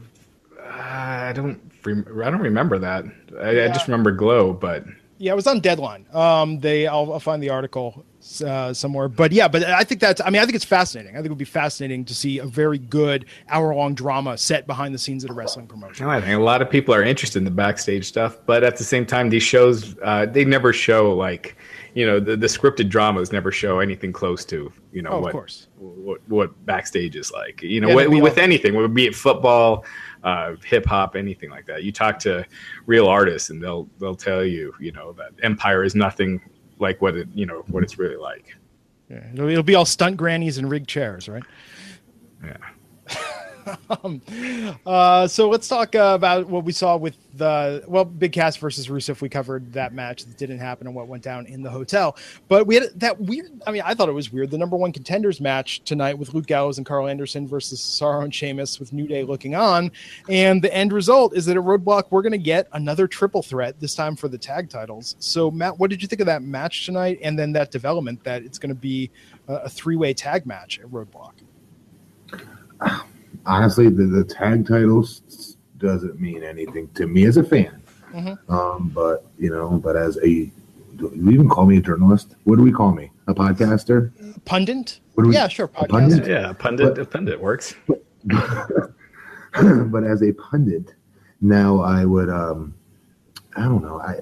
C: I don't. Rem- I don't remember that. I, I just remember Glow, but
A: Yeah, it was on Deadline. Um, they I'll, I'll find the article uh, somewhere. But yeah, but I think that's. I mean, I think it's fascinating. I think it would be fascinating to see a very good hour-long drama set behind the scenes at a wrestling promotion.
C: No, I think a lot of people are interested in the backstage stuff, but at the same time, these shows uh, they never show like you know the, the scripted dramas never show anything close to you know
A: Oh,
C: what, what what backstage is like. You know,
A: Yeah,
C: with,
A: they'd
C: with
A: all-
C: anything, whether be it football, uh, hip hop, anything like that. You talk to real artists, and they'll they'll tell you you know that Empire is nothing like what it you know what mm-hmm. it's really like.
A: Yeah, it'll, it'll be all stunt grannies and rigged chairs, right?
C: Yeah.
A: Uh, so let's talk uh, about what we saw with the well, Big Cass versus Rusev. We covered that match that didn't happen and what went down in the hotel. But we had that weird. I mean, I thought it was weird. The number one contenders match tonight with Luke Gallows and Karl Anderson versus Cesaro and Sheamus with New Day looking on, and the end result is that at Roadblock we're going to get another triple threat this time for the tag titles. So Matt, what did you think of that match tonight, and then that development that it's going to be a, a three way tag match at Roadblock?
B: honestly, the, the tag titles doesn't mean anything to me as a fan.
A: Mhm.
B: Um, but you know, but as a, do you even call me a journalist? What do we call me? A podcaster?
A: Pundit?
B: What we-
A: yeah, sure.
B: a
A: Podcast.
B: pundit?
C: Yeah, pundit, a pundit works.
B: but as a pundit, now I would, um, I don't know, I,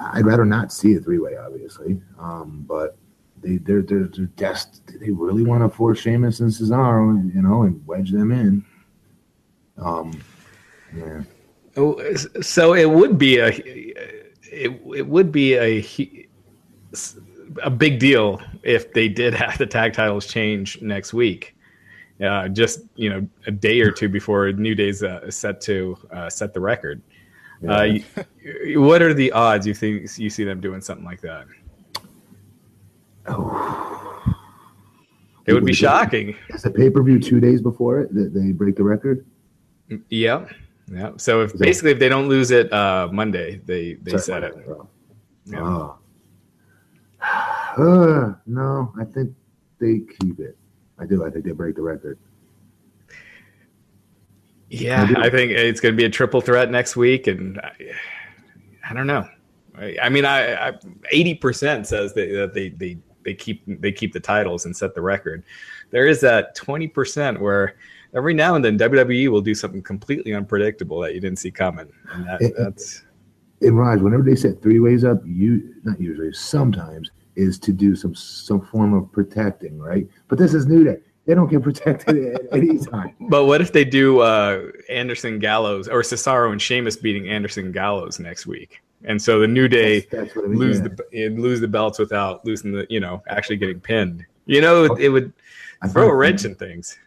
B: I'd rather not see a three way, obviously. Um, but they, they're, they're, they're just, they really want to force Sheamus and Cesaro, you know, and wedge them in. Um, yeah.
C: Oh, So it would be a it, it would be a a big deal if they did have the tag titles change next week. Uh, just you know, a day or two before New Day's uh, set to uh, set the record. Uh, what are the odds you think you see them doing something like that?
B: Oh.
C: It would be shocking.
B: Is the pay per view two days before it that they break the record?
C: Yeah, yeah. So if basically if they don't lose it uh, Monday, they they
B: Sorry,
C: set it.
B: oh.
C: Yeah.
B: Oh. Uh, no, I think they keep it. I do. I think they break the record.
C: Yeah,
B: I.
C: I think it's going to be a triple threat next week, and I, I don't know. I, I mean, I eighty percent says that, that they they they keep they keep the titles and set the record. There is that twenty percent where every now and then WWE will do something completely unpredictable that you didn't see coming, and that,
B: It-
C: that's
B: And Raj, whenever they set three ways up, you not usually, sometimes is to do some some form of protecting, right? But this is new day. They don't get protected at any time.
C: But what if they do uh, Anderson Gallows or Cesaro and Sheamus beating Anderson Gallows next week? And so the New Day
B: That's, that's what I mean.
C: lose
B: yeah.
C: the lose the belts without losing the you know actually getting pinned. You know, it, it would
B: I
C: throw a
B: find-
C: wrench in things.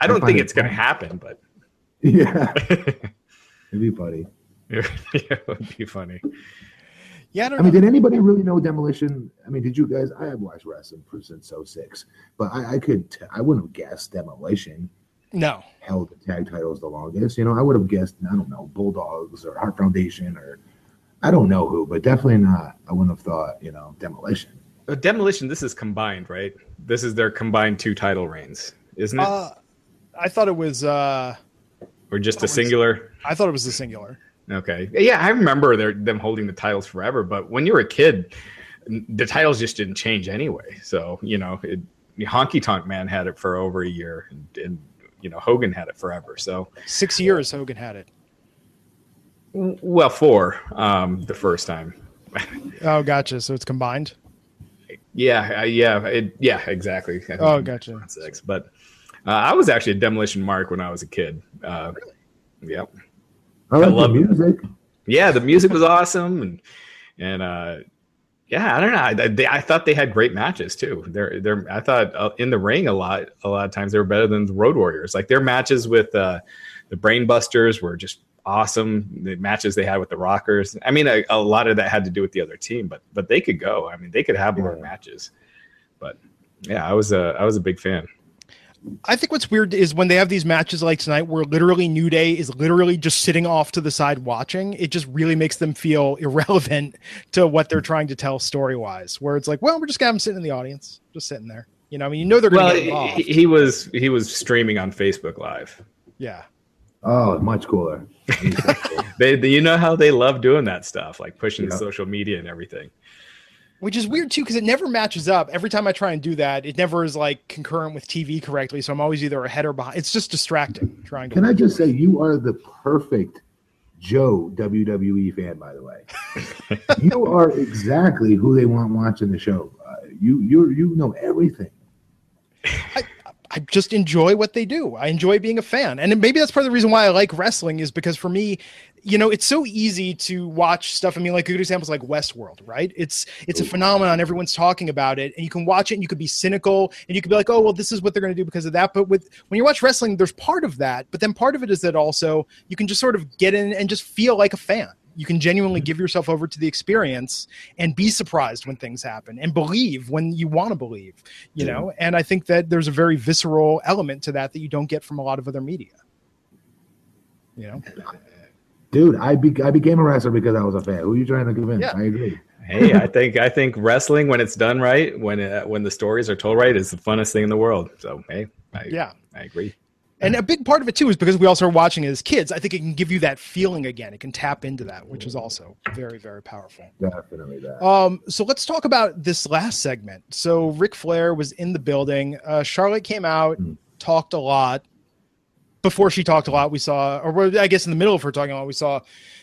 C: I
B: I
C: don't
B: find
C: think
B: it
C: it's going to happen, but
B: Yeah, it'd be funny.
C: it would be funny.
A: Yeah, I don't
B: I mean,
A: know.
B: did anybody really know demolition? I mean, did you guys? I have watched wrestling for since '06, but I, I could, t- I wouldn't have guessed demolition
A: No.
B: held the tag titles the longest. You know, I would have guessed, I don't know, Bulldogs or Heart Foundation or I don't know who, but definitely not. I wouldn't have thought, you know, demolition.
C: But Demolition, this is combined, right? This is their combined two title reigns, isn't it?
A: Uh, I thought it was. Uh,
C: or just a
A: it's-
C: singular?
A: I thought it was the singular.
C: Okay. Yeah, I remember their, them holding the titles forever, but when you were a kid, the titles just didn't change anyway. So, you know, it, Honky Tonk Man had it for over a year, and, and you know Hogan had it forever. So
A: six years Hogan had it.
C: Well, four um, the first time.
A: oh, gotcha. So it's combined.
C: Yeah, uh, yeah, it, yeah, exactly.
A: Oh, gotcha.
C: Six, but uh, I was actually a Demolition Mark when I was a kid. Uh, really? Yep.
B: I, like I love the music.
C: Yeah, the music was awesome, and and uh, yeah, I don't know. I, they, I thought they had great matches too. They're, they're, I thought uh, in the ring a lot, a lot of times they were better than the Road Warriors. Like their matches with uh, the Brainbusters were just awesome. The matches they had with the Rockers. I mean, a, a, lot of that had to do with the other team, but but they could go. I mean, they could have more yeah. matches. But yeah, I was a I was a big fan.
A: I think what's weird is when they have these matches like tonight, where literally New Day is literally just sitting off to the side watching. It just really makes them feel irrelevant to what they're trying to tell story wise. Where it's like, well, we're just gonna have them sitting in the audience, just sitting there. You know, I mean, you know they're going to well,
C: get He, he was he was streaming on Facebook Live.
A: Yeah.
B: Oh, much cooler.
C: They, you know how they love doing that stuff, like pushing yeah. social media and everything.
A: Which is weird too because it never matches up. Every time i try and do that it never is like concurrent with tv correctly so i'm always either ahead or behind. It's just distracting trying to
B: can i just say you are the perfect joe wwe fan by the way. You are exactly who they want watching the show. Uh, you you you know everything.
A: I, I just enjoy what they do. I enjoy being a fan. And maybe that's part of the reason why I like wrestling is because for me, you know, it's so easy to watch stuff. I mean, like a good example is like Westworld, right? It's it's a phenomenon. Everyone's talking about it, and you can watch it and you could be cynical and you could be like, oh, well, this is what they're going to do because of that. But with when you watch wrestling, there's part of that, but then part of it is that also you can just sort of get in and just feel like a fan you can genuinely mm-hmm. give yourself over to the experience and be surprised when things happen and believe when you want to believe you know? And i think that there's a very visceral element to that that you don't get from a lot of other media. You know?
B: Dude i be- i became a wrestler because i was a fan. Who are you trying to convince? Yeah. i agree.
C: Hey i think i think wrestling when it's done right when it, when the stories are told right is the funnest thing in the world. So hey I,
A: yeah.
C: I agree
A: and a big part of it too is because we also are watching it as kids. I think it can give you that feeling again. It can tap into that, which is also very, very powerful.
B: Definitely that.
A: Um, so let's talk about this last segment. So Ric Flair was in the building. Uh, Charlotte came out, mm. talked a lot. Before she talked a lot, we saw, or I guess in the middle of her talking a lot, we saw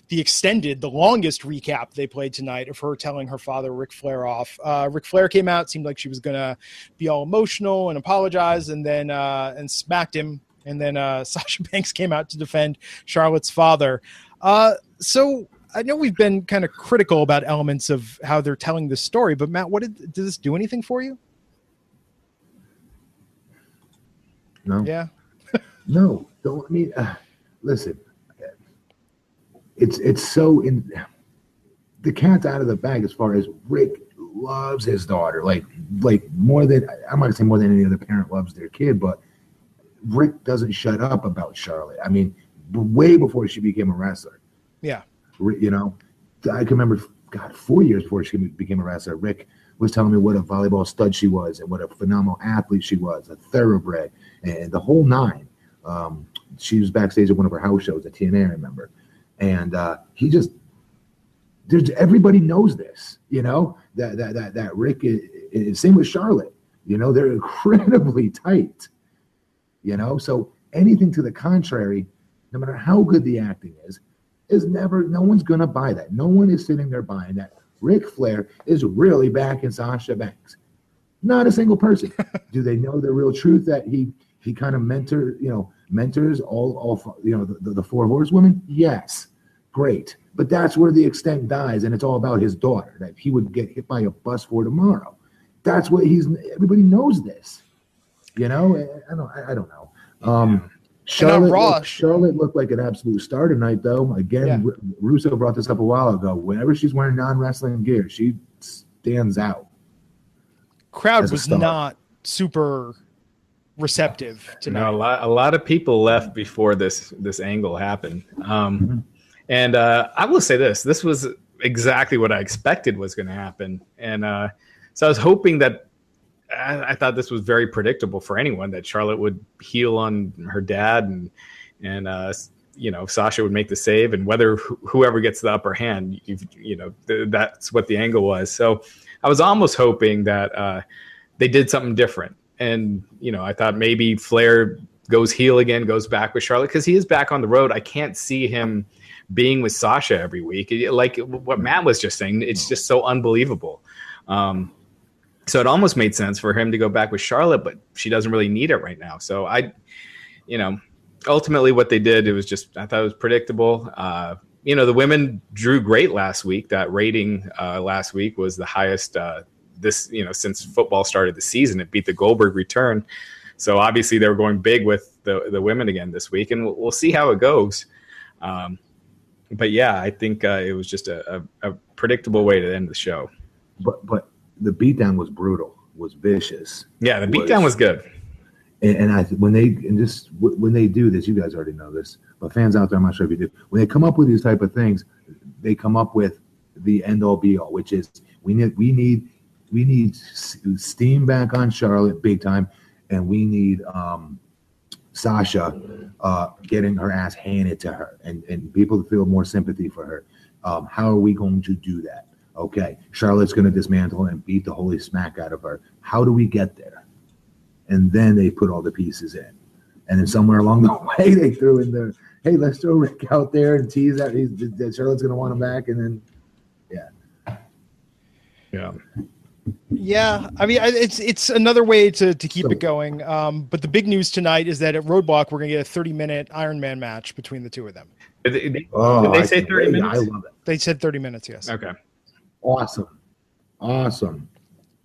A: the extended, the longest recap they played tonight of her telling her father Ric Flair off. Uh, Ric Flair came out, seemed like she was gonna be all emotional and apologize, and then uh, and smacked him and then uh, Sasha Banks came out to defend Charlotte's father. Uh, so I know we've been kind of critical about elements of how they're telling this story, but Matt, what did did this do anything for you?
B: No.
A: Yeah.
B: no. Don't. I mean, uh, listen. It's it's so in the cat's out of the bag as far as Ric loves his daughter, like like more than I'm not gonna say more than any other parent loves their kid, but Ric doesn't shut up about Charlotte. I mean, way before she became a wrestler.
A: Yeah.
B: You know, I can remember, God, four years before she became a wrestler, Ric was telling me what a volleyball stud she was and what a phenomenal athlete she was, a thoroughbred, and the whole nine. Um, she was backstage at one of her house shows at TNA, I remember. And uh, he just, there's everybody knows this, you know, that that that, that Ric is, is same with Charlotte. You know, they're incredibly tight you know? So anything to the contrary no matter how good the acting is is never no one's gonna buy that. No one is sitting there buying that. Ric Flair is really back in Sasha Banks. Not a single person. Do they know the real truth that he he kind of mentor you know mentors all all you know the, the four horsewomen? Yes. Great. But that's where the extent dies and it's all about his daughter that he would get hit by a bus for tomorrow. That's what he's everybody knows this you know, I don't, I don't know. Um, Charlotte, looked, Charlotte looked like an absolute star tonight, though. Again, yeah. Russo brought this up a while ago. Whenever she's wearing non-wrestling gear, she stands out.
A: Crowd was not super receptive tonight.
C: No, a lot, a lot of people left before this this angle happened. Um, mm-hmm. And uh, I will say this: this was exactly what I expected was going to happen, and uh, so I was hoping that I, I, thought this was very predictable for anyone that Charlotte would heel on her dad and and uh, you know Sasha would make the save and whether wh- whoever gets the upper hand you know th- that's what the angle was. So I was almost hoping that uh, they did something different and you know, I thought maybe Flair goes heel again, goes back with Charlotte because he is back on the road. I can't see him being with Sasha every week. Like what Matt was just saying, it's just so unbelievable. Um, so it almost made sense for him to go back with Charlotte, but she doesn't really need it right now. So I, you know, ultimately what they did, it was just I thought it was predictable. Uh, you know, the women drew great last week. That rating uh, last week was the highest uh, this you know since football started the season. It beat the Goldberg return. So obviously they were going big with the the women again this week, and we'll, we'll see how it goes. Um, but yeah, I think uh, it was just a, a, a, predictable way to end the show.
B: But but the beatdown was brutal, was vicious.
C: Yeah, the beatdown was, was good.
B: And, and, I when they and just when they do this, you guys already know this, but fans out there, I'm not sure if you do. When they come up with these type of things, they come up with the end all be all, which is we need we need we need steam back on Charlotte big time, and we need um, Sasha uh, getting her ass handed to her, and and people to feel more sympathy for her. Um, how are we going to do that? Okay, Charlotte's going to dismantle and beat the holy smack out of her. How do we get there? And then they put all the pieces in, and then somewhere along the way they threw in the hey, let's throw Ric out there and tease that, he's, that Charlotte's going to want him back, and then yeah,
C: yeah.
A: Yeah, I mean, it's it's another way to, to keep so, it going. Um, but the big news tonight is that at Roadblock we're gonna get a 30 minute Iron Man match between the two of them.
C: Did they, did oh, they say 30 minutes? I love
A: it. They said 30 minutes. Yes.
C: Okay.
B: Awesome. Awesome.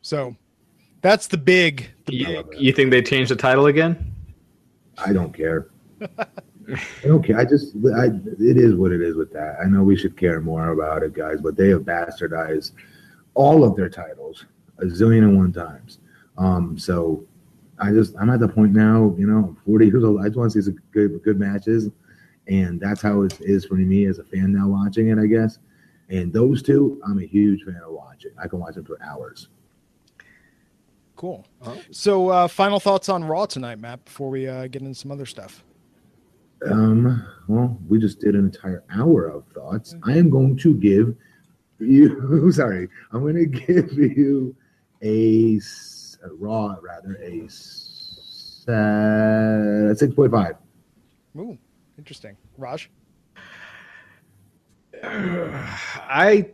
A: So that's the big. The
C: you, big. you think they changed the title again?
B: I don't care. I don't care. I just, I, it is what it is with that. I know we should care more about it, guys, but they have bastardized all of their titles a zillion and one times. Um, so I just I'm at the point now, you know, 40 years old. I just want to see some good good matches, and that's how it is for me as a fan now watching it, I guess. And those two, I'm a huge fan of watching. I can watch them for hours.
A: Cool. So, uh, final thoughts on Raw tonight, Matt, before we uh, get into some other stuff.
B: Um. Well, we just did an entire hour of thoughts. Mm-hmm. I am going to give you sorry i'm going to give you a, a raw rather a uh, 6.5
A: Ooh, interesting raj
C: i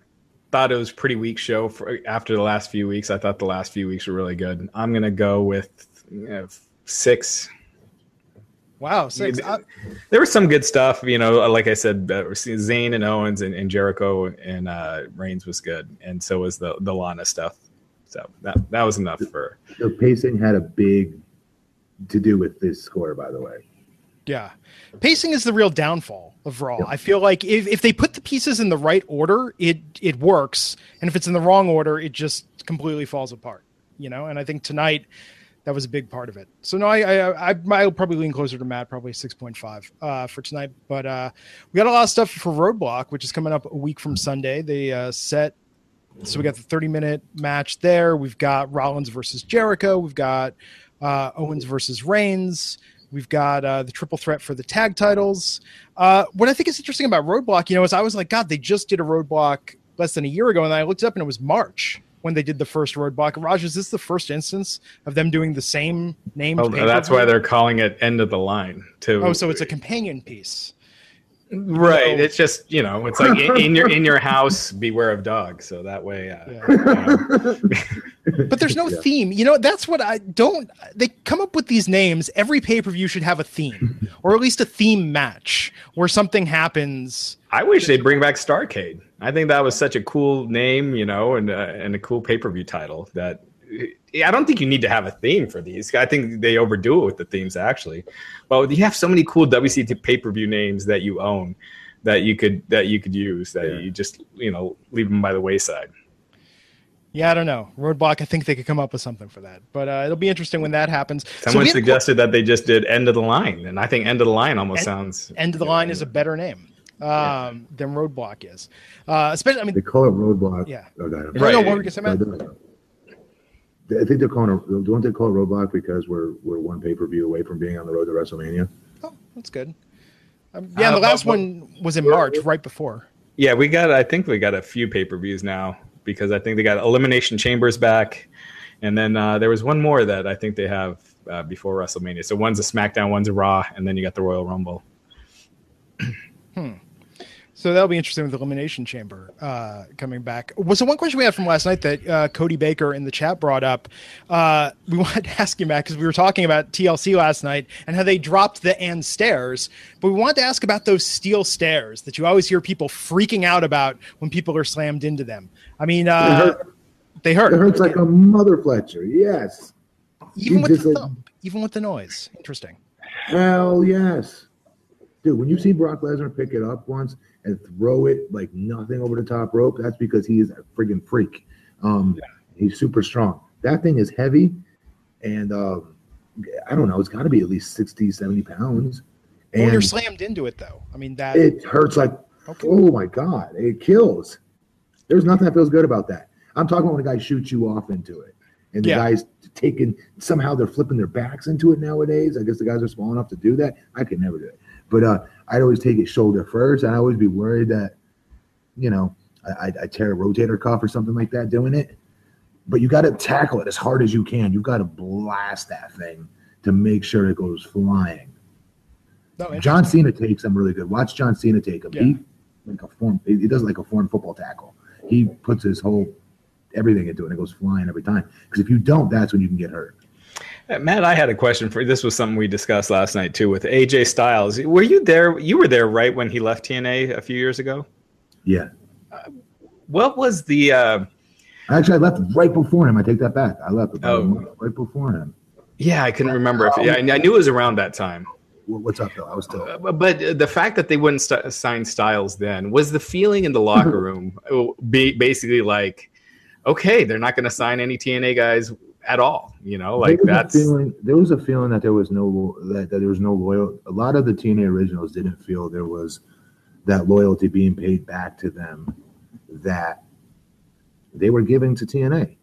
C: thought it was pretty weak show for after the last few weeks i thought the last few weeks were really good i'm going to go with you know, six
A: Wow, six.
C: there was some good stuff, you know. Like I said, uh, Zayn and Owens and, and Jericho and uh, Reigns was good, and so was the the Lana stuff. So that that was enough for.
B: The pacing had a big to do with this score, by the way.
A: Yeah, pacing is the real downfall of Raw. Yep. I feel like if, if they put the pieces in the right order, it it works, and if it's in the wrong order, it just completely falls apart. You know, and I think tonight that was a big part of it. So no, I I, I I'll probably lean closer to Matt, probably six point five uh, for tonight. But uh, we got a lot of stuff for Roadblock, which is coming up a week from Sunday. They uh, set so we got the thirty minute match there. We've got Rollins versus Jericho. We've got uh, Owens versus Reigns. We've got uh, the triple threat for the tag titles. Uh, what I think is interesting about Roadblock, you know, is I was like, God, they just did a Roadblock less than a year ago, and I looked up and it was March when they did the first roadblock. Raj, is this the first instance of them doing the same name?
C: Oh, that's why they're calling it End of the Line too.
A: Oh, so it's a companion piece.
C: Right. it's just you know, it's like in, in, your in your house, beware of dogs. So that way. Uh, yeah.
A: but there's no yeah. theme. You know, that's what I don't. They come up with these names. Every pay per view should have a theme, or at least a theme match where something happens.
C: I wish they'd bring back Starcade. I think that was such a cool name, you know, and uh, and a cool pay per view title that I don't think you need to have a theme for these. I think they overdo it with the themes actually. But you have so many cool WCW pay per view names that you own that you could that you could use that yeah. you just you know leave them by the wayside.
A: Yeah, I don't know. Roadblock, I think they could come up with something for that, but uh, it'll be interesting when that happens.
C: Someone so suggested that they just did End of the Line, and I think End of the Line almost end, sounds.
A: End of the Line is a better name um, yeah. than Roadblock is. Uh, especially, I mean,
B: they call it Roadblock.
A: Yeah. Oh, right. No, what were you say,
B: I think they're calling it. Don't they call it roadblock because we're we're one pay per view away from being on the road to WrestleMania?
A: Oh, that's good. Um, yeah, uh, the last one was in March, right before.
C: Yeah, we got. I think we got a few pay per views now because I think they got Elimination Chambers back, And then uh, there was one more that I think they have uh, before WrestleMania. So one's a SmackDown, one's a Raw, and then you got the Royal Rumble.
A: hmm. So that'll be interesting with Elimination Chamber uh, coming back. Was the one question we had from last night that uh, Cody Baker in the chat brought up? Uh, we wanted to ask you, Matt, because we were talking about TLC last night and how they dropped the and stairs. But we wanted to ask about those steel stairs that you always hear people freaking out about when people are slammed into them. I mean, uh, they hurt.
B: It hurts like a mother Fletcher. Yes.
A: Even with the thump, even with the noise. Interesting.
B: Hell yes. Dude, when you see Brock Lesnar pick it up once and throw it like nothing over the top rope, that's because he is a friggin' freak. Um, yeah. He's super strong. That thing is heavy, and um, I don't know, it's got to be at least 60, 70 pounds.
A: And well, you're slammed into it, though. I mean, that
B: it hurts like, okay. oh my God, it kills. There's nothing that feels good about that. I'm talking about when a guy shoots you off into it. And the yeah. guys taking somehow they're flipping their backs into it nowadays. I guess the guys are small enough to do that. I could never do it. But uh, I'd always take it shoulder first. I'd always be worried that, you know, I, I tear a rotator cuff or something like that doing it. But you got to tackle it as hard as you can. You've got to blast that thing to make sure it goes flying. No, John Cena takes them really good. Watch John Cena take them. Yeah. He like a form. He does like a foreign football tackle. He puts his whole everything into it and it goes flying every time. Because if you don't, that's when you can get hurt.
C: Uh, Matt, I had a question for you. This was something we discussed last night too with AJ Styles. Were you there? You were there right when he left TNA a few years ago.
B: Yeah.
C: Uh, what was the? Uh,
B: Actually, I left right before him. I take that back. I left oh. right before him.
C: Yeah, I couldn't remember. If, yeah, I knew it was around that time.
B: What's up, though? I was still.
C: Uh, but the fact that they wouldn't st- sign Styles then was the feeling in the locker room, basically like, okay, they're not going to sign any TNA guys at all. You know, like that's
B: feeling, there was a feeling that there was no that, that there was no loyal. A lot of the TNA originals didn't feel there was that loyalty being paid back to them that they were giving to TNA.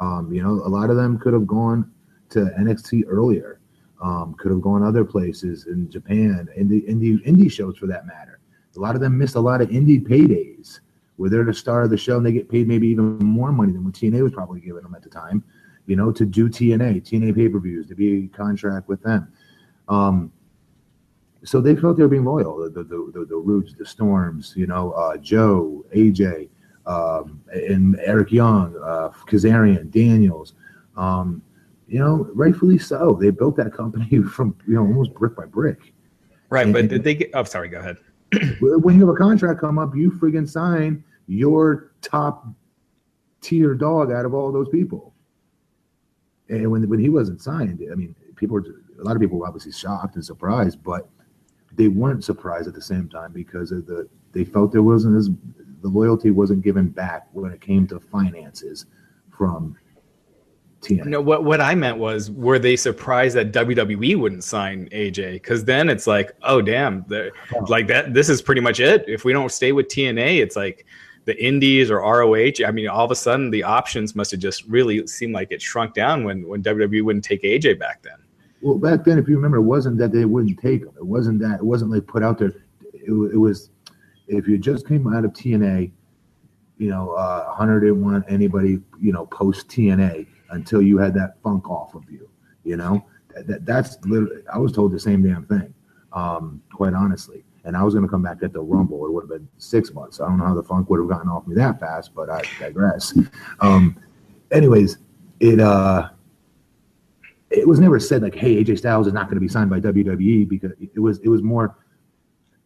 B: Um, you know, a lot of them could have gone to NXT earlier, um, could have gone other places in Japan, indie indie indie shows for that matter. A lot of them missed a lot of indie paydays where they're the star of the show and they get paid maybe even more money than what TNA was probably giving them at the time you know, to do TNA, TNA pay per views, to be in contract with them. Um, so they felt they were being loyal. The the the, the, the Roodes, the Storms, you know, uh, Joe, AJ, um, and Eric Young, uh, Kazarian, Daniels. Um, you know, rightfully so. They built that company from you know almost brick by brick.
C: Right, and, but did they get? Oh, sorry. Go ahead.
B: when you have a contract come up, you friggin' sign your top tier dog out of all those people. And when when he wasn't signed, I mean, people were a lot of people were obviously shocked and surprised, but they weren't surprised at the same time because of the they felt there wasn't as the loyalty wasn't given back when it came to finances from TNA.
C: No, what what I meant was, were they surprised that WWE wouldn't sign AJ? Because then it's like, oh damn, oh. like that. This is pretty much it. If we don't stay with TNA, it's like the indies or ROH. I mean, all of a sudden the options must have just really seemed like it shrunk down when when WWE wouldn't take AJ back then.
B: Well, back then, if you remember, it wasn't that they wouldn't take him. It wasn't that. It wasn't like put out there. It, it was if you just came out of TNA, you know, uh, Hunter didn't want anybody, you know, post TNA until you had that funk off of you. You know, that, that that's literally. I was told the same damn thing. Um, quite honestly and I was going to come back at the Rumble. It would have been six months. I don't know how the funk would have gotten off me that fast, but I digress. Um, anyways, it uh, it was never said like, "Hey, AJ Styles is not going to be signed by WWE," because it was it was more.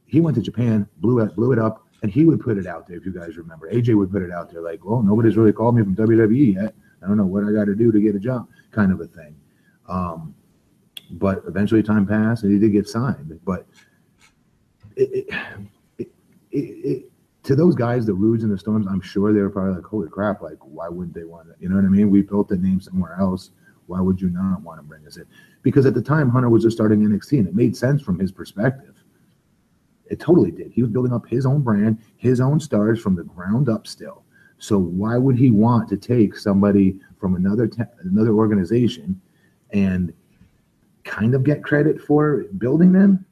B: He went to Japan, blew it, blew it up, and he would put it out there. If you guys remember, AJ would put it out there like, "Well, nobody's really called me from WWE yet. I don't know what I got to do to get a job," kind of a thing. Um, but eventually, time passed, and he did get signed. But to those guys, the Roodes and the Storms, I'm sure they were probably like, holy crap, like, why wouldn't they want it? You know what I mean? We built the name somewhere else. Why would you not want to bring us in? Because at the time, Hunter was just starting NXT and it made sense from his perspective. It totally did. He was building up his own brand, his own stars from the ground up still. So why would he want to take somebody from another te- another organization and kind of get credit for building them?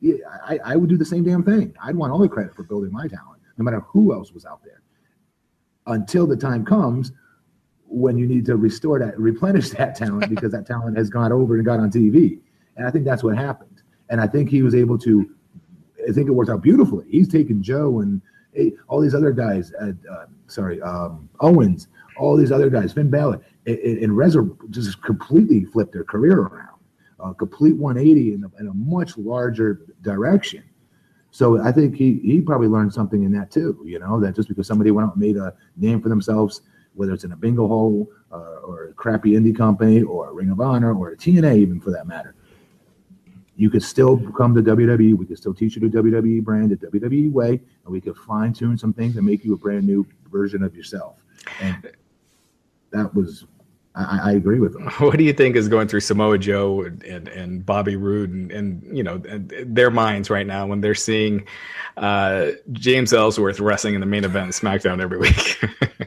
B: Yeah, I, I would do the same damn thing. I'd want all the credit for building my talent, no matter who else was out there. Until the time comes when you need to restore that, replenish that talent because that talent has gone over and got on TV. And I think that's what happened. And I think he was able to. I think it worked out beautifully. He's taken Joe and all these other guys. Uh, uh, sorry, um, Owens, all these other guys, Finn Balor, and, and Reza just completely flipped their career around, a complete 180 in a, in a much larger direction. So I think he he probably learned something in that too. You know that just because somebody went out and made a name for themselves, whether it's in a bingo hole uh, or a crappy indie company or a Ring of Honor or a TNA, even for that matter, you could still come to WWE. We could still teach you the WWE brand, the WWE way, and we could fine tune some things and make you a brand new version of yourself. And that was I, I, agree with them.
C: What do you think is going through Samoa Joe and, and, and Bobby Roode and, and you know and their minds right now when they're seeing uh, James Ellsworth wrestling in the main event SmackDown every week?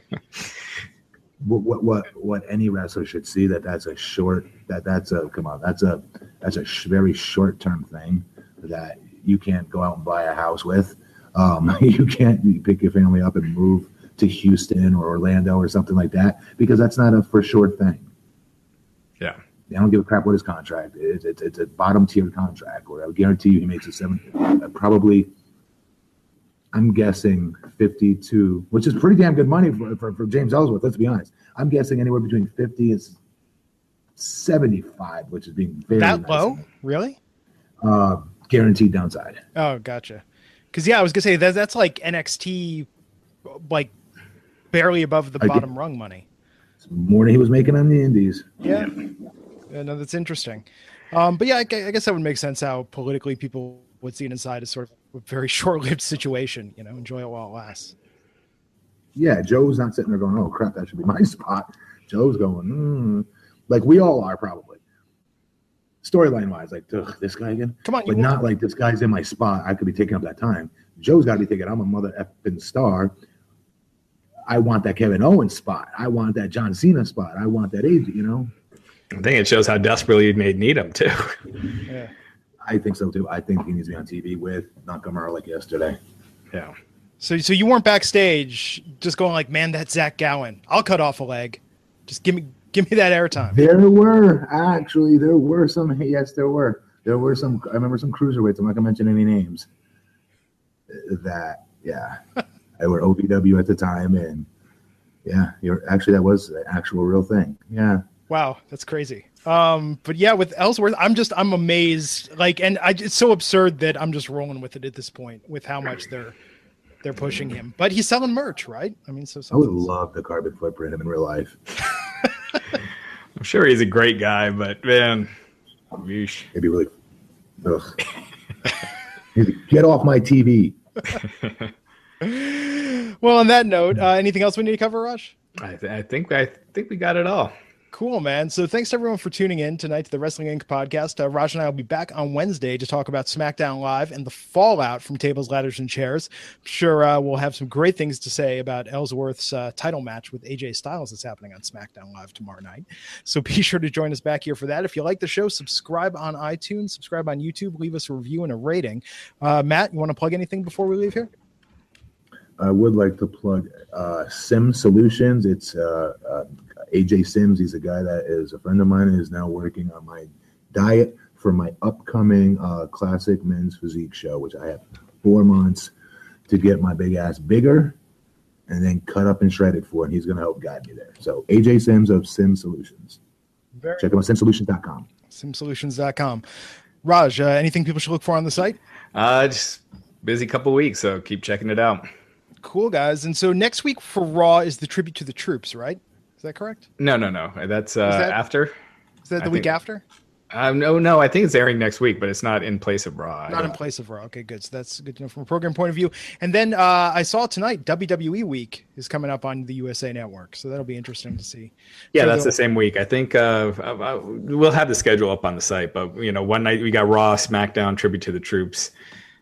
B: what, what what what any wrestler should see that that's a short that that's a come on that's a that's a sh- very short term thing that you can't go out and buy a house with. Um, you can't pick your family up and move to Houston or Orlando or something like that because that's not a for sure thing.
C: Yeah.
B: I don't give a crap what his contract is. It's, it's a bottom tier contract where I guarantee you he makes a seven, uh, probably, I'm guessing 52, which is pretty damn good money for, for, for James Ellsworth. Let's be honest. I'm guessing anywhere between 50 and 75, which is being very
A: that
B: nice
A: low. Really?
B: Uh, guaranteed downside.
A: Oh, gotcha. Because yeah, I was gonna say that that's like NXT, like barely above the I bottom rung money.
B: more than he was making on the Indies.
A: Yeah, yeah, no, that's interesting. Um, but yeah, I, I, guess that would make sense how politically people would see it inside as sort of a very short-lived situation. You know, enjoy it while it lasts.
B: Yeah, Joe's not sitting there going, "Oh crap, that should be my spot." Joe's going, mm. like we all are probably. Storyline wise, like this guy again.
A: Come on,
B: but not like this guy's in my spot. I could be taking up that time. Joe's got to be thinking, "I'm a mother effing star." I want that Kevin Owens spot. I want that John Cena spot. I want that AJ, you know?
C: I think it shows how desperately they need him too.
B: yeah. I think so too. I think he needs to be on TV with Nakamura like yesterday.
C: Yeah.
A: So so you weren't backstage just going like, man, that's Zach Gowen. I'll cut off a leg. Just give me give me that airtime.
B: There were actually there were some yes, there were. There were some I remember some cruiserweights, I'm not gonna mention any names. Uh, that yeah. I were OVW at the time, and yeah, you're actually that was an actual real thing. Yeah.
A: Wow, that's crazy. Um, but yeah, with Ellsworth, I'm just I'm amazed. Like, and I, it's so absurd that I'm just rolling with it at this point with how much they're they're pushing him. But he's selling merch, right? I mean, so
B: I would love the carbon footprint him in real life.
C: I'm sure he's a great guy, but man, yeesh.
B: It'd be really. Ugh. Get off my TV.
A: well, on that note, uh, anything else we need to cover, Raj?
C: I, th- I think I think we got it all.
A: Cool, man. So thanks to everyone for tuning in tonight to the Wrestling Inc. podcast. Uh, Raj and I will be back on Wednesday to talk about SmackDown Live and the fallout from tables, ladders, and chairs. I'm sure uh, we'll have some great things to say about Ellsworth's uh, title match with AJ Styles that's happening on SmackDown Live tomorrow night. So be sure to join us back here for that. If you like the show, subscribe on iTunes, subscribe on YouTube, leave us a review and a rating. Uh, Matt, you want to plug anything before we leave here?
B: I would like to plug uh, Sim Solutions. It's uh, uh, AJ Sims. He's a guy that is a friend of mine and is now working on my diet for my upcoming uh, classic men's physique show, which I have four months to get my big ass bigger and then cut up and shredded for. And he's going to help guide me there. So AJ Sims of Sim Solutions. Very Check him out simsolutions.com.
A: Simsolutions.com. Raj, uh, anything people should look for on the site?
C: Uh, just busy couple weeks, so keep checking it out.
A: Cool, guys. And so next week for Raw is the tribute to the troops, right? Is that correct?
C: No, no, no. That's uh, that, after.
A: Is that the I week think, after?
C: Um, no, no. I think it's airing next week, but it's not in place of Raw.
A: Not in place of Raw. Okay, good. So that's good to know from a program point of view. And then uh, I saw tonight WWE Week is coming up on the USA Network, so that'll be interesting to see.
C: Yeah, that's the same week. I think uh, uh, uh, we'll have the schedule up on the site, but you know, one night we got Raw, SmackDown, tribute to the troops.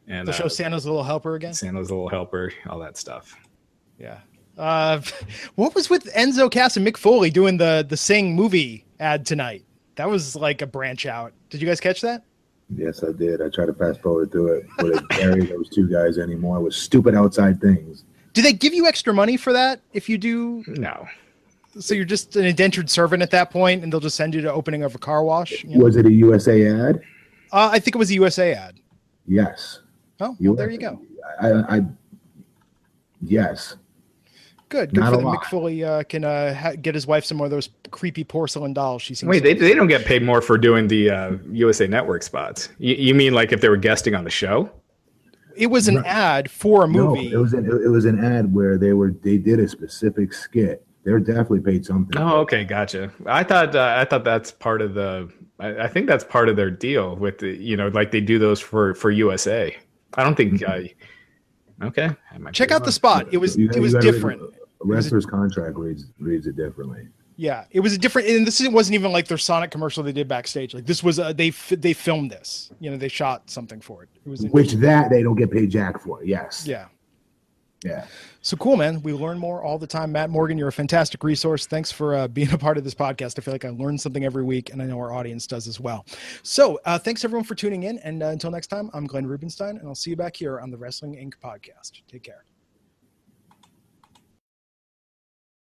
A: And the show uh, Santa's Little Helper again.
C: Santa's Little Helper, all that stuff.
A: Yeah. Uh, what was with Enzo Cass and Mick Foley doing the the Sing movie ad tonight? That was like a branch out. Did you guys catch that?
B: Yes, I did. I tried to fast forward through it, but it carry those two guys anymore with stupid outside things.
A: Do they give you extra money for that if you do?
C: No.
A: So you're just an indentured servant at that point, and they'll just send you to opening of a car wash. You know?
B: Was it a USA ad?
A: Uh, I think it was a USA ad.
B: Yes.
A: Oh, well, there you go.
B: I, I yes.
A: Good. Good
B: Not
A: for
B: a
A: them.
B: lot.
A: Mick Foley uh, can uh, ha- get his wife some more of those creepy porcelain dolls. She seems.
C: Wait,
A: to-
C: they, they don't get paid more for doing the uh, USA Network spots. You, you mean like if they were guesting on the show?
A: it was an
B: No.
A: ad for a movie.
B: No,
A: movie.
B: it was an it was an ad where they were they did a specific skit. They're definitely paid something.
C: Oh, okay, gotcha. I thought uh, I thought that's part of the. I, I think that's part of their deal with the you know like they do those for for USA. I don't think I. Okay, I might
A: Check
C: be
A: out the spot. It was
B: You-
A: it was different.
B: A wrestler's contract reads reads it differently.
A: Yeah, it was a different, and this wasn't even like their Sonic commercial they did backstage. Like this was, a, they they filmed this. You know, they shot something for it. It was,
B: Which that they don't get paid jack for. Yes.
A: yeah.
B: Yeah.
A: So cool, man. We learn more all the time. Matt Morgan, you're a fantastic resource. Thanks for uh, being a part of this podcast. I feel like I learn something every week, and I know our audience does as well. So uh, thanks everyone for tuning in. And uh, until next time, I'm Glenn Rubenstein, and I'll see you back here on the Wrestling Inc. podcast. Take care.